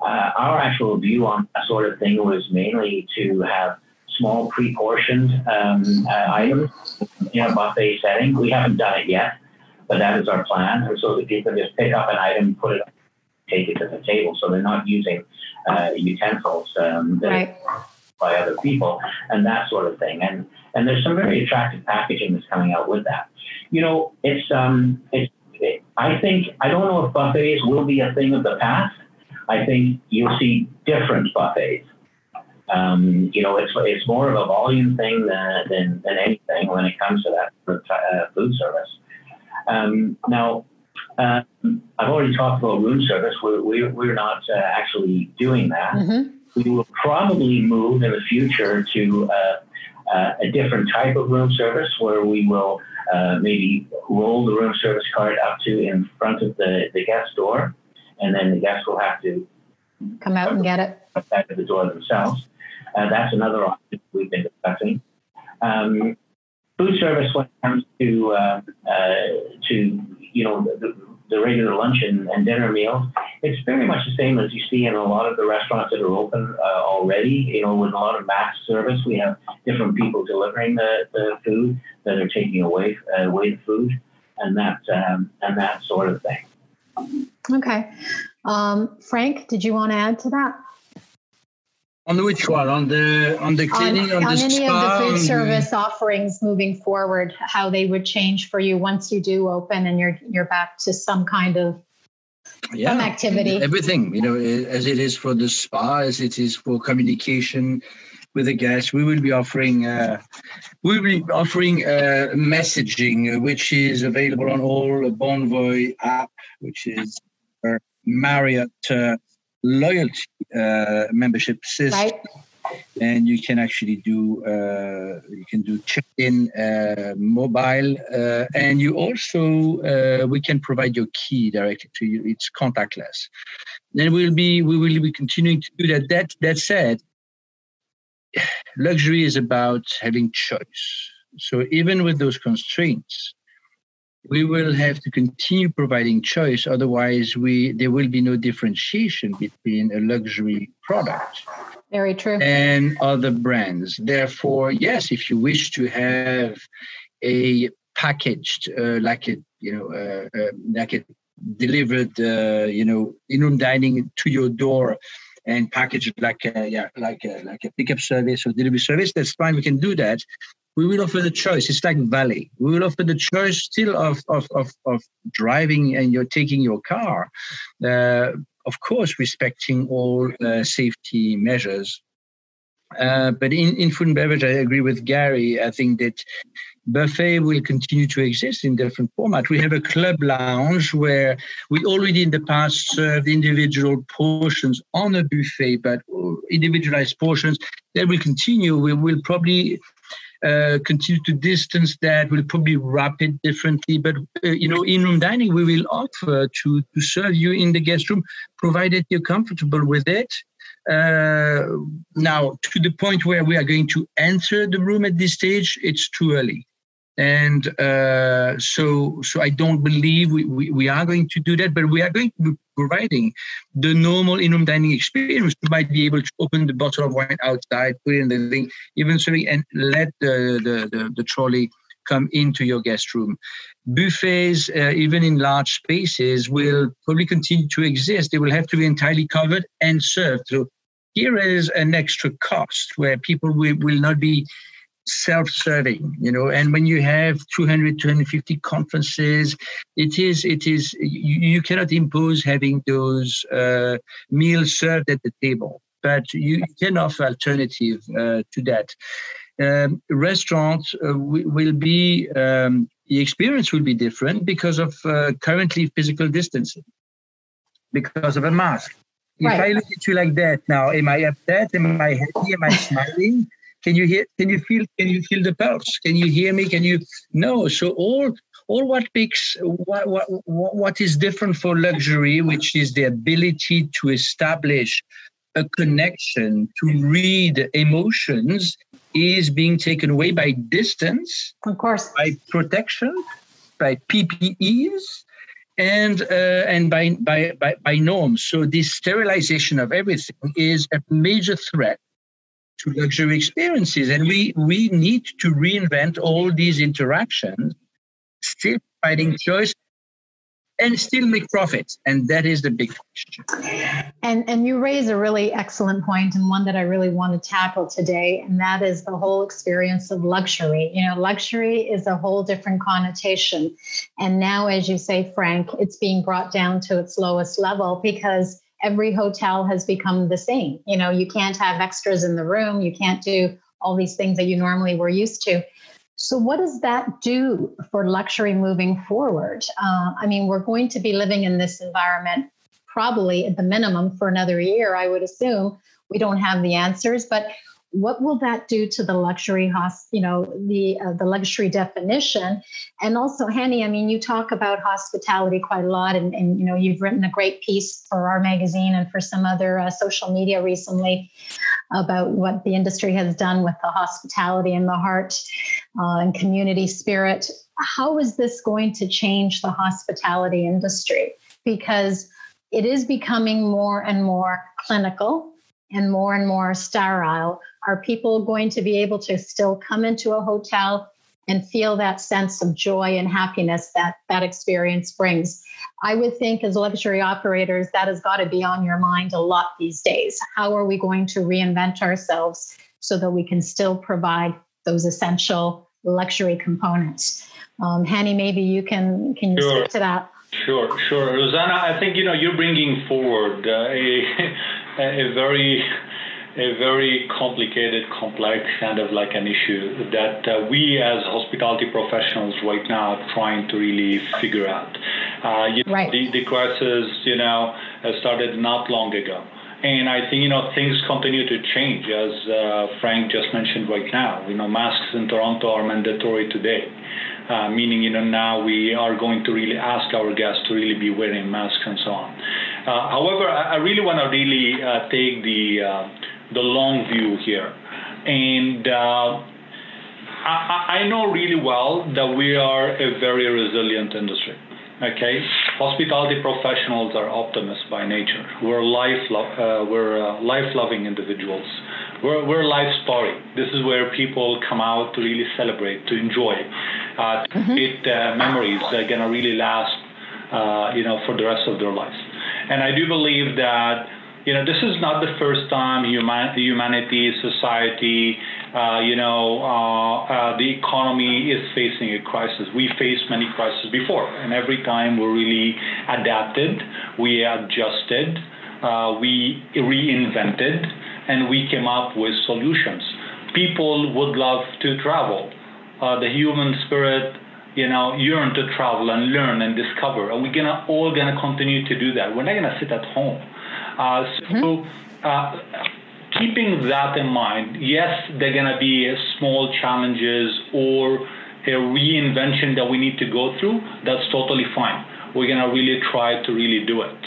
uh, our actual view on that sort of thing was mainly to have small pre-portioned um, uh, items in a buffet setting. We haven't done it yet, but that is our plan. And so that people just pick up an item, put it, take it to the table. So they're not using uh, utensils um, right. by other people and that sort of thing. And and there's some very attractive packaging that's coming out with that. You know, it's um, it's. It, I think I don't know if buffets will be a thing of the past. I think you'll see different buffets Um, you know, it's it's more of a volume thing than than, than anything when it comes to that uh, food service. Um, now, uh, I've already talked about room service. We're we're, we're not uh, actually doing that. Mm-hmm. We will probably move in the future to uh, uh, a different type of room service where we will uh, maybe roll the room service card up to in front of the, the guest door, and then the guest will have to come out and get it back at the door themselves. Uh, that's another option we've been discussing. Um, food service when it comes to uh, uh, to you know the, the regular lunch and, and, dinner meals, it's very much the same as you see in a lot of the restaurants that are open uh, already. You know, with a lot of mass service, we have different people delivering the, the food that are taking away uh, away the food, and that um, and that sort of thing. Okay, um, Frank, did you want to add to that? On which one? On the on the cleaning, on, on, on the any spa, of the food service offerings moving forward, how they would change for you once you do open and you're you're back to some kind of yeah, some activity. Everything, you know, as it is for the spa, as it is for communication with the guests. We will be offering uh, we will be offering uh, messaging, which is available on all the Bonvoy app, which is our Marriott uh, loyalty uh, membership system. Right. And you can actually do uh, you can do check-in uh, mobile, uh, and you also uh, we can provide your key directly to you. It's contactless. Then we'll be we will be continuing to do that. That that said, luxury is about having choice. So even with those constraints, we will have to continue providing choice otherwise we there will be no differentiation between a luxury product very true. and other brands. Therefore yes if you wish to have a packaged uh, like a you know uh, uh, like a delivered uh, you know in-room dining to your door and packaged like a, yeah like a, like a pickup service or delivery service that's fine we can do that we will offer the choice. It's like Valley. We will offer the choice still of, of, of, of driving and you're taking your car. Uh, of course, respecting all uh, safety measures. Uh, but in, in food and beverage, I agree with Gary. I think that buffet will continue to exist in different formats. We have a club lounge where we already in the past served individual portions on a buffet, but individualized portions. That will continue. We will probably uh, continue to distance that. We'll probably wrap it differently. But, uh, you know, in room dining, we will offer to, to serve you in the guest room, provided you're comfortable with it. Uh, now, to the point where we are going to enter the room at this stage, it's too early and uh, so so I don't believe we, we, we, are going to do that, but we are going to be providing the normal in-room dining experience. You might be able to open the bottle of wine outside, put it in the thing, eventually, and let the, the, the, the trolley come into your guest room. Buffets, uh, even in large spaces, will probably continue to exist. They will have to be entirely covered and served. So here is an extra cost where people will, will not be self-serving you know and when you have 200 250 conferences it is it is you, you cannot impose having those uh, meals served at the table but you can offer alternative uh, to that um, restaurants uh, will be um, the experience will be different because of uh, currently physical distancing because of a mask if right. I look at you like that now, am I upset? Am I happy? Am I smiling? Can you hear? Can you feel? Can you feel the pulse? Can you hear me? Can you? No. So all all what makes what what what is different for luxury, which is the ability to establish a connection, to read emotions, is being taken away by distance, of course, by protection, by PPEs, and uh, and by, by by by norms. So this sterilization of everything is a major threat to luxury experiences. And we, we need to reinvent all these interactions, still providing choice and still make profits. And that is the big question. And, and you raise a really excellent point and one that I really want to tackle today. And that is the whole experience of luxury. You know, luxury is a whole different connotation. And now, as you say, Frank, it's being brought down to its lowest level because every hotel has become the same. You know, you can't have extras in the room, you can't do all these things that you normally were used to. So, what does that do for luxury moving forward? Uh, I mean, we're going to be living in this environment probably at the minimum for another year, I would assume. We don't have the answers, but what will that do to the luxury host you know the uh, the luxury definition? And also Hani i mean you talk about hospitality quite a lot and, and you know you've written a great piece for our magazine and for some other uh, social media recently about what the industry has done with the hospitality and the heart uh, and community spirit. How is this going to change the hospitality industry? Because it is becoming more and more clinical and more and more sterile are people going to be able to still come into a hotel and feel that sense of joy and happiness that that experience brings? I would think as luxury operators, that has got to be on your mind a lot these days. How are we going to reinvent ourselves so that we can still provide those essential luxury components? Um, Hani, maybe you can can you sure. speak to that? Sure, sure, Rosanna. I think you know you're bringing forward uh, a a very a very complicated, complex kind of like an issue that uh, we as hospitality professionals right now are trying to really figure out. Uh, you know, right. the, the crisis, you know, started not long ago. And I think, you know, things continue to change, as uh, Frank just mentioned right now. You know, masks in Toronto are mandatory today. Uh, meaning you know now we are going to really ask our guests to really be wearing masks and so on. Uh, however, I, I, really want to really uh, take the uh, the long view here. And uh, I, I, know really well that we are a very resilient industry. Okay, hospitality professionals are optimists by nature. We're life, lo- uh, we're uh, life-loving individuals. We're, we're life story. This is where people come out to really celebrate, to enjoy, uh, to mm-hmm. create uh, memories that are gonna really last, uh, you know, for the rest of their lives. And I do believe that you know, this is not the first time human, humanity, society, uh, you know, uh, uh, the economy is facing a crisis. We faced many crises before, and every time we really adapted, we adjusted, uh, we reinvented, and we came up with solutions. People would love to travel. Uh, the human spirit you know, yearn to travel and learn and discover. And we're gonna all gonna continue to do that. We're not gonna sit at home. Uh, so, mm-hmm. uh, keeping that in mind, yes, there are going to be small challenges or a reinvention that we need to go through. That's totally fine. We're going to really try to really do it.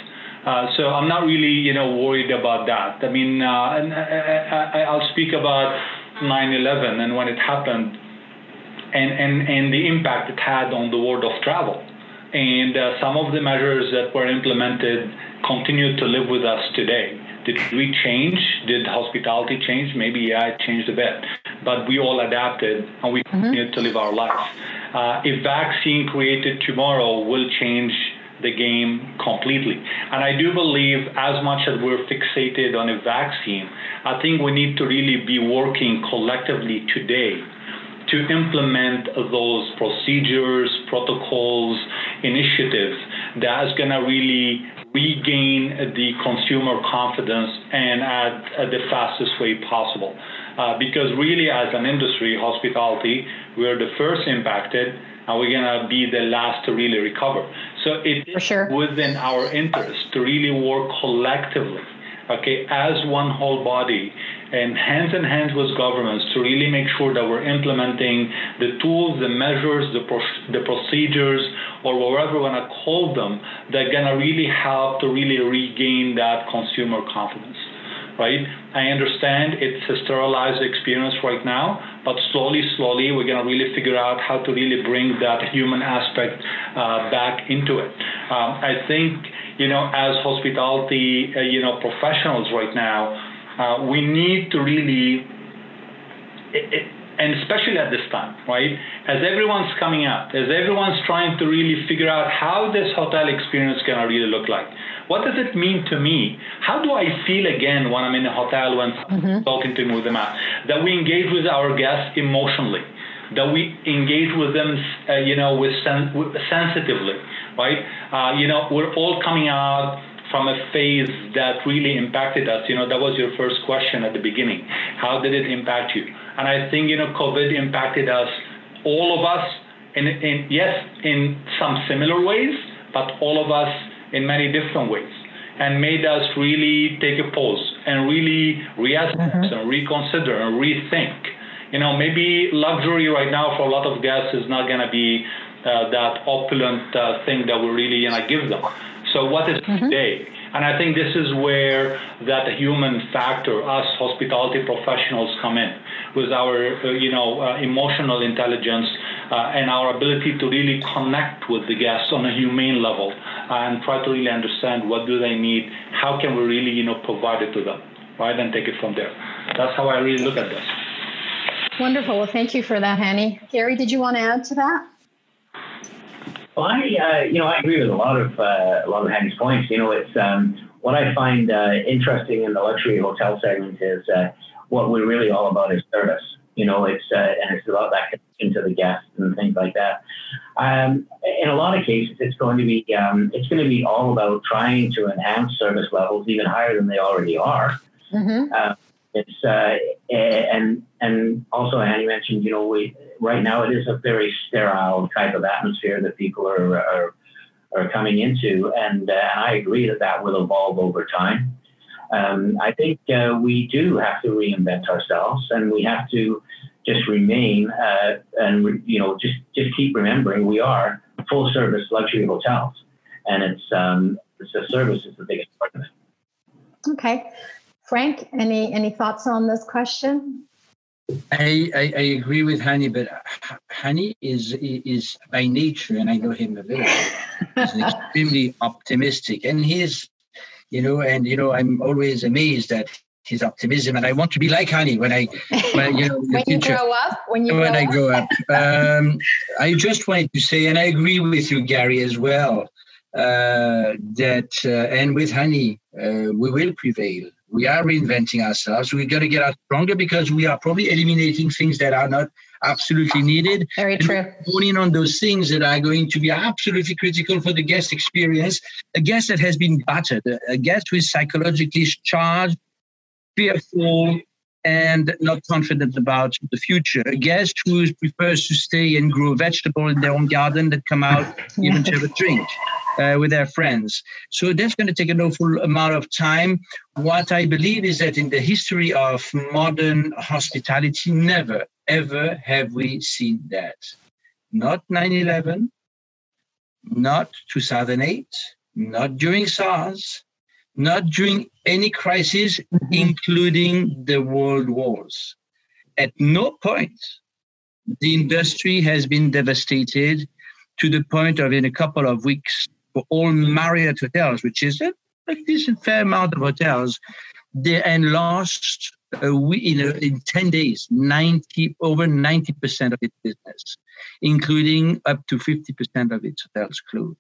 Uh, so I'm not really, you know, worried about that. I mean, uh, and I, will speak about 9/11 and when it happened, and, and and the impact it had on the world of travel, and uh, some of the measures that were implemented continue to live with us today. Did we change? Did hospitality change? Maybe, yeah, it changed a bit. But we all adapted and we mm-hmm. continue to live our lives. Uh, a vaccine created tomorrow will change the game completely. And I do believe, as much as we're fixated on a vaccine, I think we need to really be working collectively today to implement those procedures, protocols, initiatives that's going to really regain the consumer confidence and at, at the fastest way possible. Uh, because really, as an industry, hospitality, we're the first impacted, and we're gonna be the last to really recover. So it is sure. within our interest to really work collectively, okay, as one whole body and hands in hands with governments to really make sure that we're implementing the tools, the measures, the, pro- the procedures, or whatever we want to call them, that are going to really help to really regain that consumer confidence. Right? I understand it's a sterilized experience right now, but slowly, slowly, we're going to really figure out how to really bring that human aspect uh, back into it. Um, I think, you know, as hospitality, uh, you know, professionals right now, uh, we need to really, it, it, and especially at this time, right? As everyone's coming out, as everyone's trying to really figure out how this hotel experience is gonna really look like. What does it mean to me? How do I feel again when I'm in a hotel when mm-hmm. talking to me with them out? That we engage with our guests emotionally, that we engage with them, uh, you know, with, sen- with sensitively, right? Uh, you know, we're all coming out from a phase that really impacted us. You know, that was your first question at the beginning. How did it impact you? And I think, you know, COVID impacted us, all of us, in, in yes, in some similar ways, but all of us in many different ways and made us really take a pause and really reassess mm-hmm. and reconsider and rethink. You know, maybe luxury right now for a lot of guests is not going to be that opulent uh, thing that we're really going to give them. So, what is mm-hmm. today? And I think this is where that human factor, us hospitality professionals, come in with our, uh, you know, uh, emotional intelligence uh, and our ability to really connect with the guests on a humane level and try to really understand what do they need, how can we really, you know, provide it to them, right, and take it from there. That's how I really look at this. Wonderful. Well, thank you for that, Hani. Gary, did you want to add to that? Well, I, uh, you know, I agree with a lot of uh, a lot of Hani's points. You know, it's um, what I find uh, interesting in the luxury hotel segment is uh, what we're really all about is service. You know, it's uh, and it's about that connection to the guests and things like that. Um, in a lot of cases, it's going to be um, it's going to be all about trying to enhance service levels even higher than they already are. Mm-hmm. It's uh, and and also Hani mentioned, you know, we right now it is a very sterile type of atmosphere that people are are, are coming into, and uh, I agree that that will evolve over time. Um, I think uh, we do have to reinvent ourselves, and we have to just remain uh, and you know just just keep remembering we are full service luxury hotels, and it's um, it's the service is the biggest part of it. Okay, Frank, any any thoughts on this question? I, I, I, agree with Hani, but Hani is is by nature, and I know him a bit, is extremely optimistic, and he's, you know, and you know, I'm always amazed at his optimism, and I want to be like Hani when I, when you know, when you grow up, when you when grow I grow up. Um, I just wanted to say, and I agree with you, Gary, as well, uh, that uh, and with Hani, uh, we will prevail we are reinventing ourselves. We're going to get out stronger because we are probably eliminating things that are not absolutely needed. Very true. Honing on those things that are going to be absolutely critical for the guest experience. A guest that has been battered, a guest who is psychologically charged, fearful, and not confident about the future. A guest who prefers to stay and grow vegetable in their own garden that come out even to have a drink uh, with their friends. So that's going to take an awful amount of time. What I believe is that in the history of modern hospitality, never, ever have we seen that. Not 9 11, not 2008, not during SARS, not during any crisis, mm-hmm. including the world wars. At no point the industry has been devastated to the point of in a couple of weeks for all Marriott hotels, which is a, a decent fair amount of hotels, they and lost uh, we, in, a, in 10 days 90 over 90% of its business including up to 50% of its hotels closed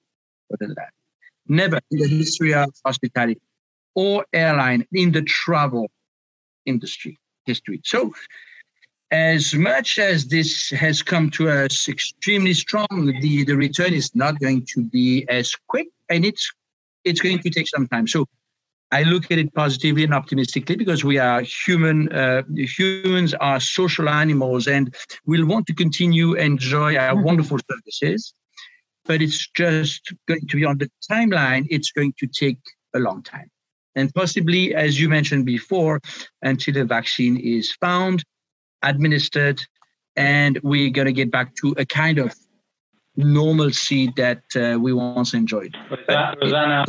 more than that never in the history of hospitality or airline in the travel industry history. So as much as this has come to us extremely strong, the, the return is not going to be as quick and it's it's going to take some time. So I look at it positively and optimistically because we are human. Uh, humans are social animals, and we'll want to continue enjoy our mm-hmm. wonderful services. But it's just going to be on the timeline. It's going to take a long time, and possibly, as you mentioned before, until a vaccine is found, administered, and we're going to get back to a kind of normalcy that uh, we once enjoyed. Rosanna,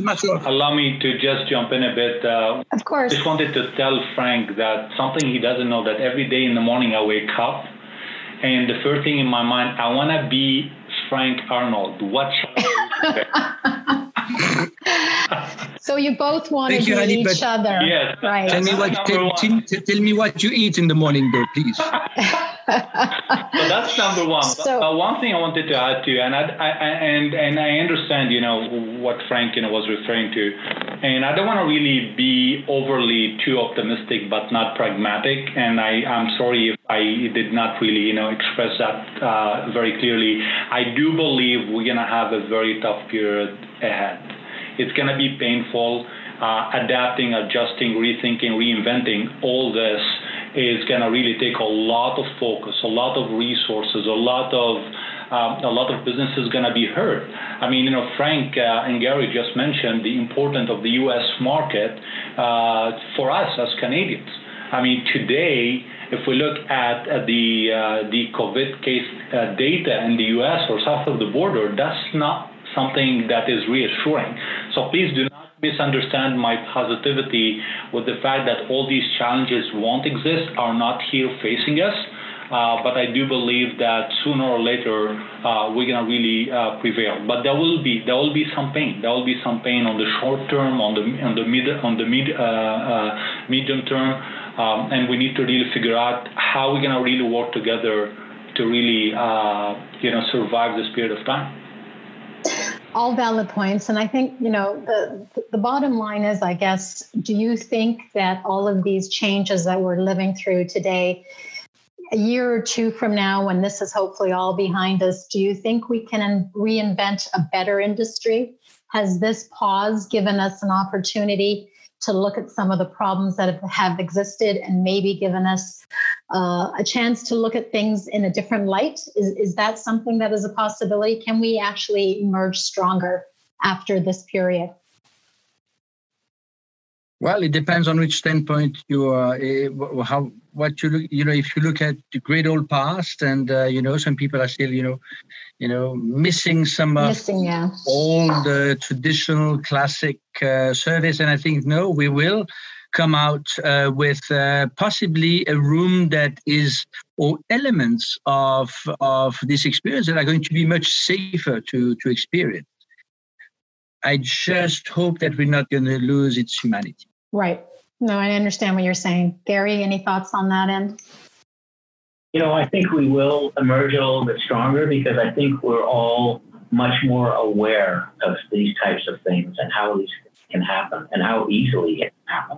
allow me to just jump in a bit. Uh, of course. Just wanted to tell Frank that something he doesn't know that every day in the morning I wake up, and the first thing in my mind, I want to be Frank Arnold. What so you both want to be each other, yes. right? Tell me what tell, tell, me what you eat in the morning, though, please. so that's number one. So, uh, one thing I wanted to add to, and I, I, and and I understand, you know, what Frank you know was referring to, and I don't want to really be overly too optimistic, but not pragmatic. And I I'm sorry if I did not really you know express that uh, very clearly. I do believe we're gonna have a very tough period ahead It's going to be painful. Uh, adapting, adjusting, rethinking, reinventing, all this is going to really take a lot of focus, a lot of resources, a lot of um, a lot of businesses going to be hurt. I mean, you know, Frank uh, and Gary just mentioned the importance of the U.S. market uh, for us as Canadians. I mean, today, if we look at uh, the uh, the COVID case uh, data in the U.S. or south of the border, that's not something that is reassuring. So please do not misunderstand my positivity with the fact that all these challenges won't exist, are not here facing us. Uh, but I do believe that sooner or later uh, we're gonna really uh, prevail. But there will be there will be some pain. There will be some pain on the short term, on the on the mid on the mid uh, uh, medium term, um, and we need to really figure out how we're gonna really work together to really uh, you know survive this period of time all valid points. And i think you know the the bottom line is i guess do you think that all of these changes that we're living through today a year or two from now when this is hopefully all behind us do you think we can reinvent a better industry? Has this pause given us an opportunity to look at some of the problems that have existed and maybe given us uh, a chance to look at things in a different light? Is, is that something that is a possibility? Can we actually emerge stronger after this period? Well, it depends on which standpoint you are. Uh, how what you look, you know, if you look at the great old past, and uh, you know, some people are still, you know, you know, missing some of missing, yeah. all the traditional classic uh, service. And I think no, we will come out uh, with uh, possibly a room that is or elements of of this experience that are going to be much safer to to experience. I just hope that we're not going to lose its humanity. Right. No, I understand what you're saying. Gary, any thoughts on that end? You know, I think we will emerge a little bit stronger because I think we're all much more aware of these types of things and how these can happen and how easily it can happen.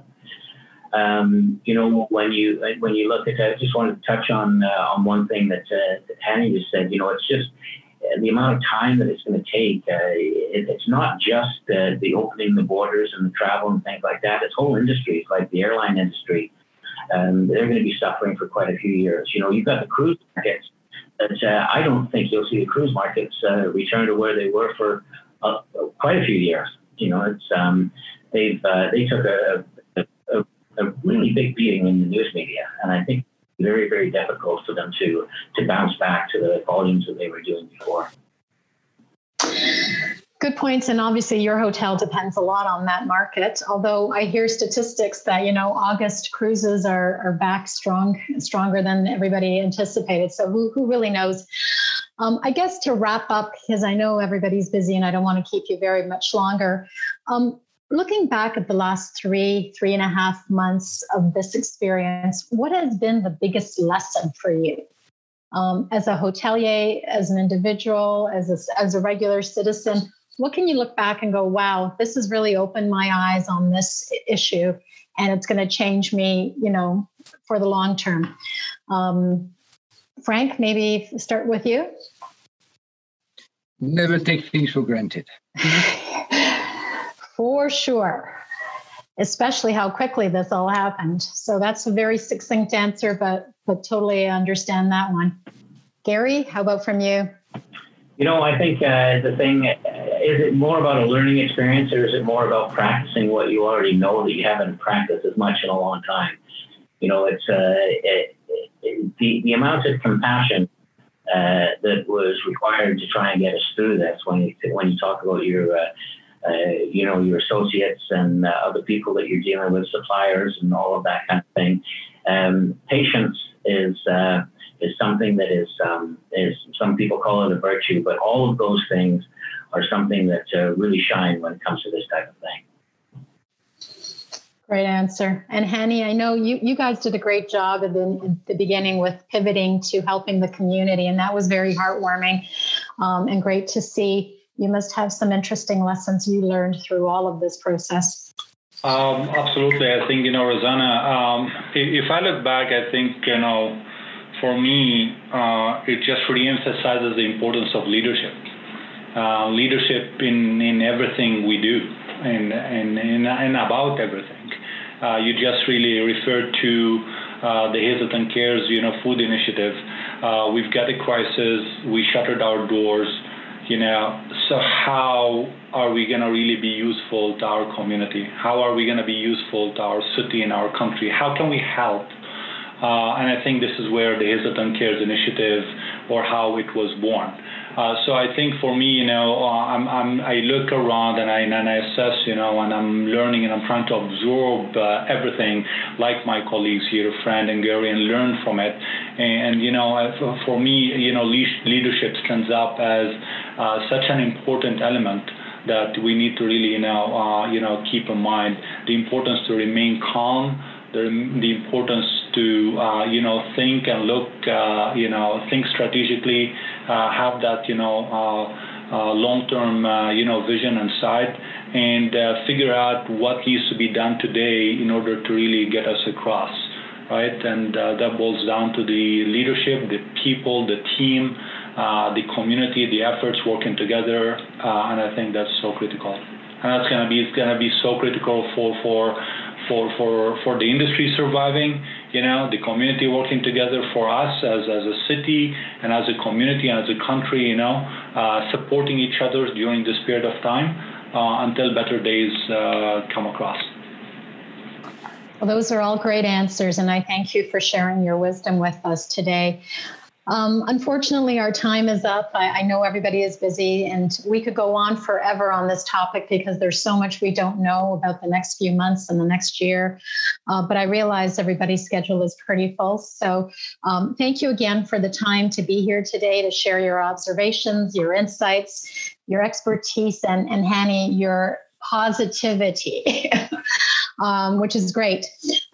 Um, you know, when you when you look at, I just wanted to touch on uh, on one thing that uh, that Hani just said. You know, it's just the amount of time that it's going to take, uh, it, it's not just uh, the opening the borders and the travel and things like that. It's whole industries like the airline industry. Um, they're going to be suffering for quite a few years. You know, you've got the cruise markets. But, uh, I don't think you'll see the cruise markets uh, return to where they were for uh, quite a few years. You know, it's um, they've uh, they took a, a, really big beating in the news media, and I think very, very difficult for them to to bounce back to the volumes that they were doing before. Good points, and obviously your hotel depends a lot on that market. Although I hear statistics that you know August cruises are are back strong, stronger than everybody anticipated. So who who really knows? Um, I guess to wrap up, because I know everybody's busy and I don't want to keep you very much longer. Um, looking back at the last three, three and a half months of this experience, what has been the biggest lesson for you? Um, as a hotelier, as an individual, as a, as a regular citizen, what can you look back and go, wow, this has really opened my eyes on this issue and it's going to change me, you know, for the long term? Um, Frank, maybe start with you. Never take things for granted. for sure, especially how quickly this all happened. So that's a very succinct answer, but but totally understand that one. Gary, how about from you? You know, I think uh, the thing is it more about a learning experience, or is it more about practicing what you already know that you haven't practiced as much in a long time? You know, it's uh, it, it, the the amount of compassion uh, that was required to try and get us through this. When you when you talk about your uh, you know, your associates and uh, other people that you're dealing with, suppliers and all of that kind of thing. Um, patience is uh, is something that is um, is some people call it a virtue, but all of those things are something that uh, really shine when it comes to this type of thing. Great answer. And Hani, I know you, you guys did a great job at the, the beginning with pivoting to helping the community, and that was very heartwarming um, and great to see you must have some interesting lessons you learned through all of this process. Um, absolutely. I think, you know, Rosanna, um, if I look back, I think, you know, for me, uh, it just reemphasizes the importance of leadership. Uh, leadership in, in everything we do. and, and, and, and about everything. Uh, you just really referred to uh, the Hazelton Cares, you know, food initiative. Uh, we've got a crisis. We shuttered our doors. You know, so how are we going to really be useful to our community? How are we going to be useful to our city and our country? How can we help? Uh, and I think this is where the Hazelton Cares initiative or how it was born. Uh, so I think for me, you know, uh, I'm, I'm, i look around and I, and I assess, you know, and I'm learning and I'm trying to absorb uh, everything like my colleagues here, Fran and Gary, and learn from it. And, you know, for me, you know, leadership stands up as uh, such an important element that we need to really, you know, uh, you know, keep in mind the importance to remain calm, the, the importance to, uh, you know, think and look, you know, think strategically. Uh, have that you know uh, uh, long-term you know vision and sight and figure out what needs to be done today in order to really get us across right and that boils down to the leadership the people the team uh, the community, the efforts working together, uh, and I think that's so critical. And that's gonna be it's gonna be so critical for for for for for the industry surviving, you know, the community working together for us as, as a city and as a community and as a country, you know, uh, supporting each other during this period of time uh, until better days uh, come across. Well, those are all great answers, and I thank you for sharing your wisdom with us today. Um, unfortunately, our time is up. I, I, know everybody is busy, and we could go on forever on this topic because there's so much we don't know about the next few months and the next year. Uh, but I realize everybody's schedule is pretty full. So, um, thank you again for the time to be here today to share your observations, your insights, your expertise, and, and Hani, your positivity. um, which is great.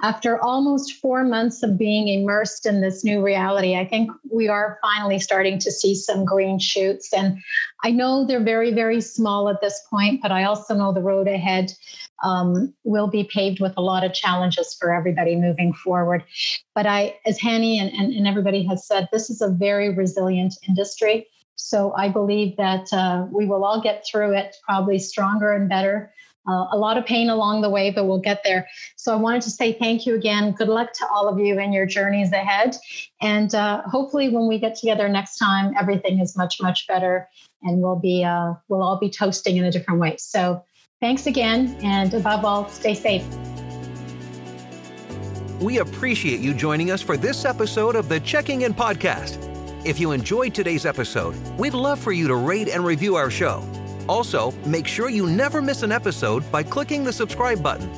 After almost four months of being immersed in this new reality, I think we are finally starting to see some green shoots. And I know they're very, very small at this point, but I also know the road ahead um, will be paved with a lot of challenges for everybody moving forward. But I, as Hani and, and, and everybody has said, this is a very resilient industry. So I believe that uh, we will all get through it probably stronger and better uh, a lot of pain along the way, but we'll get there. So I wanted to say thank you again. Good luck to all of you in your journeys ahead. And uh, hopefully, when we get together next time, everything is much, much better and we'll be, uh, we'll all be toasting in a different way. So thanks again. And above all, stay safe. We appreciate you joining us for this episode of the Checking In Podcast. If you enjoyed today's episode, we'd love for you to rate and review our show. Also, make sure you never miss an episode by clicking the subscribe button.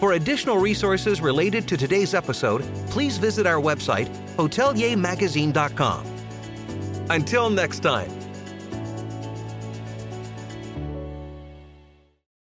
For additional resources related to today's episode, please visit our website, hoteliermagazine.com. Until next time,